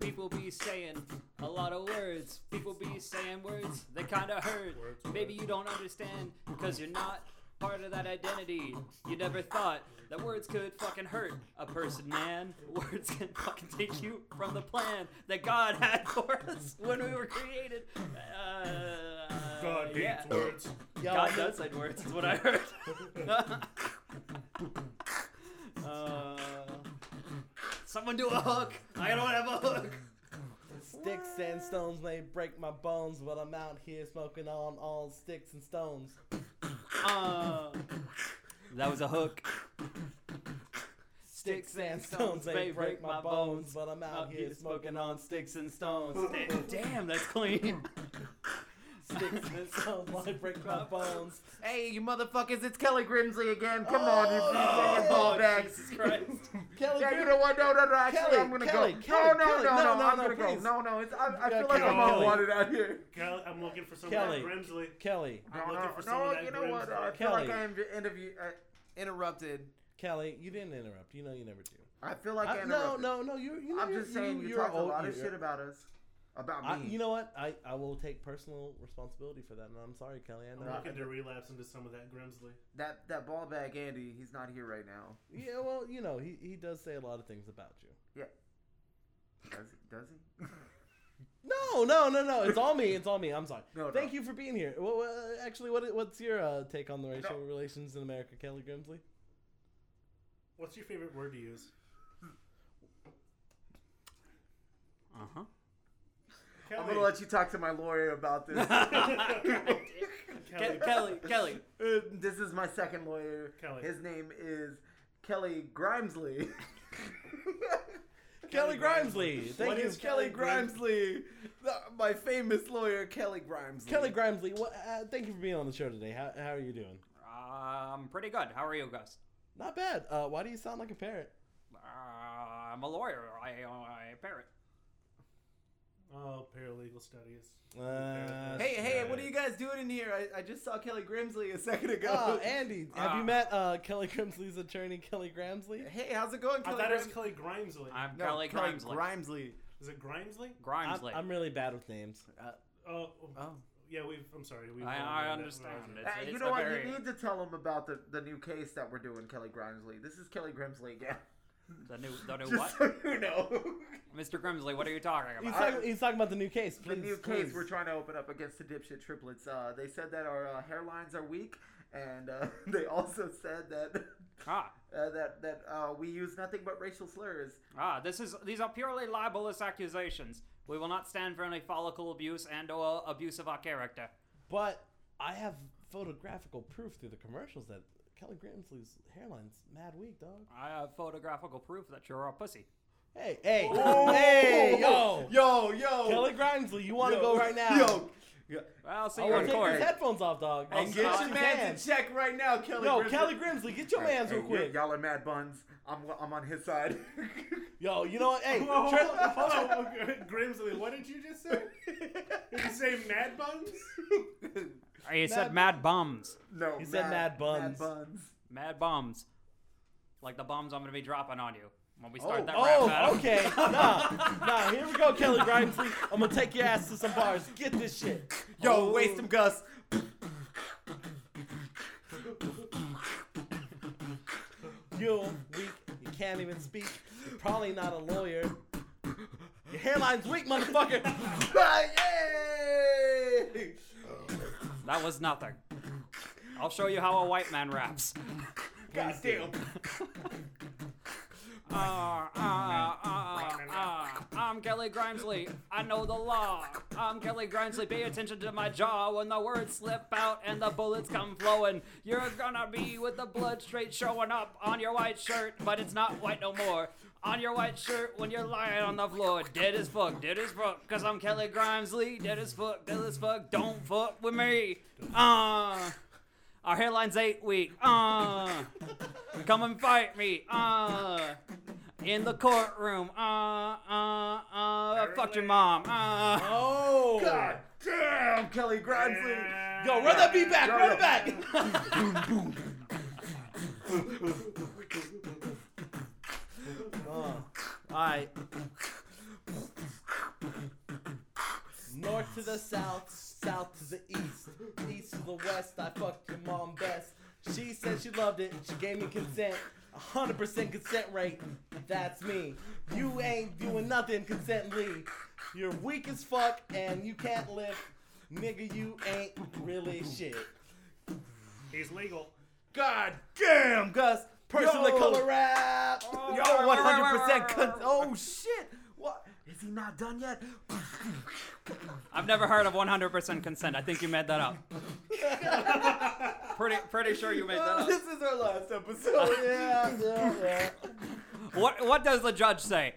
People be saying a lot of words. People be saying words they kinda hurt. Maybe you don't understand because you're not part of that identity. You never thought that words could fucking hurt a person, man. Words can fucking take you from the plan that God had for us when we were created. Uh, God hates yeah. words. Yo, God I'm does say words, is what I heard. uh, someone do a hook. I don't have a hook. Sticks and stones may break my bones, but I'm out here smoking on all sticks and stones. Uh, that was a hook. Sticks and stones may break my bones, but I'm out here smoking on sticks and stones. Damn, that's clean. Sticks and stones might break my bones. Hey, you motherfuckers, it's Kelly Grimsley again. Come on, you fucking Oh, ball bags. Jesus Christ. Kelly, Yeah, you Grim- know what? No, no, no. Actually, Kelly, I'm gonna Kelly, go. Kelly, no, no, Kelly, no, no, no, no, I'm no, gonna go. please. No, no. It's, I, I Yeah, feel like Kelly, I'm all Kelly. wanted out here. Kelly, I'm looking for some Kelly. of that Grimsley. Kelly, I'm No, looking no, for some no, of that you know what? I Grimsley. feel like Kelly. I am interview uh, interrupted. Kelly, you didn't interrupt. You know you never do. I feel like I, I- no, interrupted. no, no. You, you know I'm you're- just saying you, you're talked a lot of shit about us. About I, you know what? I, I will take personal responsibility for that, and I'm sorry, Kelly. I I'm know. looking to relapse into some of that Grimsley. that that ball bag Andy, he's not here right now. Yeah, well, you know, he, he does say a lot of things about you. Yeah. Does he? Does he? No, no, no, no. It's all me. It's all me. I'm sorry. No, Thank no. you for being here. Well, uh, actually, what what's your uh, take on the racial No. relations in America, Kelly Grimsley? What's your favorite word to use? Uh huh. I'm gonna let you talk to my lawyer about this. Kelly, Kelly, Kelly. Uh, this is my second lawyer. Kelly. His name is Kelly Grimesley. Kelly Grimesley. Thank What you, is Kelly Kelly Grimesley? The- my famous lawyer, Kelly Grimesley. Kelly Grimesley. What, uh, thank you for being on the show today. How, how are you doing? I'm pretty good. How are you, Gus? Not bad. Uh, why do you sound like a parrot? Uh, I'm a lawyer. I, I parrot. Oh, paralegal studies. Uh, Hey, hey, what are you guys doing in here? I, I just saw Kelly Grimsley a second ago. Oh, Andy, have you Ah. met uh, Kelly Grimsley's attorney, Kelly Grimsley? hey, how's it going, I Kelly? thought it was Kelly Grimesley. I'm no, Kelly Grimesley. Grimesley. Is it Grimsley? Grimsley. I'm, I'm really bad with names. Uh, Oh, oh. yeah. We've. I'm sorry. We. I- I understand. It's- you it's know what? very- You need to tell him about the, the new case that we're doing, Kelly Grimsley. This is Kelly Grimsley again. The new, the new Just what? so you know. Mr. Grimsley, what are you talking He's about? he's talking about the new case. the Please, new case please. we're trying to open up against the dipshit triplets. Uh, they said that our uh, hairlines are weak, and uh, they also said that Ah, uh, that that uh, we use nothing but racial slurs. ah, this is these are purely libelous accusations. We will not stand for any follicle abuse and or abuse of our character. But I have photographical proof through the commercials that Kelly Grimsley's hairline's mad weak, dog. I have photographical proof that you're a pussy. Hey, hey, Oh! hey, yo, yo, yo, Kelly Grimsley, you want to Yo, go right now? Yo, yo. I'll see I you want in to take court. your headphones off, dog. Hey, I'll get get your you man to check right now, Kelly. Yo, Grimsley. Kelly Grimsley, get your man's real quick. Y'all are mad buns. I'm I'm on his side. Yo, you know what? Hey, Whoa, Tri- hold on, hold on. Grimsley, what did you just say? Did you say Mad Buns? Uh, You said Mad- mad bombs. no, He said mad buns. Mad buns. Mad bombs. Like the bombs I'm going to be dropping on you when we start Oh. that rap Oh, battle. okay. Nah, nah. Here we go, Kelly Grimsley. I'm gonna take your ass to some bars. Get this shit. Yo, Oh. waste him, Gus. You're weak. You can't even speak. You're probably not a lawyer. Your hairline's weak, motherfucker. Yay! That was nothing. I'll show you how a white man raps. God damn. Uh, uh, uh, uh, I'm Kelly Grimesley. I know the law. I'm Kelly Grimesley. Pay attention to my jaw when the words slip out and the bullets come flowing. You're gonna be with the blood straight showing up on your white shirt, but it's not white no more. On your white shirt when you're lying on the floor, dead as fuck, dead as fuck. Cause I'm Kelly Grimesley, dead as fuck, dead as fuck. Don't fuck with me. Uh, our hairline's eight week. Uh, come and fight me. Uh, in the courtroom. Uh, uh, uh, fuck your mom. Uh, Oh. God damn, Kelly Grimesley. Yo, run that beat back. Yo, Run it back. Uh, all right. North to the south, south to the east, east to the west. I fucked your mom best. She said she loved it. She gave me consent. Hundred percent consent rate. That's me. You ain't doing nothing consently. You're weak as fuck and you can't lift. Nigga, you ain't really shit. He's legal. God damn, Gus. Person of color rap. Oh, Yo, 100% con- Oh shit. What? Is he not done yet? I've never heard of 100% consent. I think you made that up. pretty, pretty sure you made that Oh, up. this is our last episode. yeah, yeah, yeah. What, what does the judge say?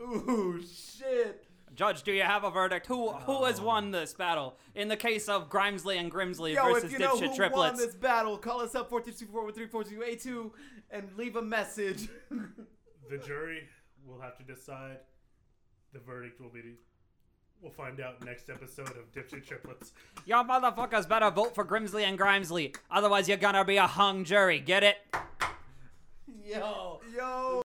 Ooh, shit. Judge, do you have a verdict? Who, who has oh. won this battle in the case of Grimesley and Grimsley Yo, versus if you know dipshit who won this battle, call us up 424 and leave a message. The jury will have to decide. The verdict will be. We'll find out next episode of Dipshit Triplets. Y'all motherfuckers better vote for Grimsley and Grimesley. Otherwise, you're gonna be a hung jury. Get it? Yo. Yo.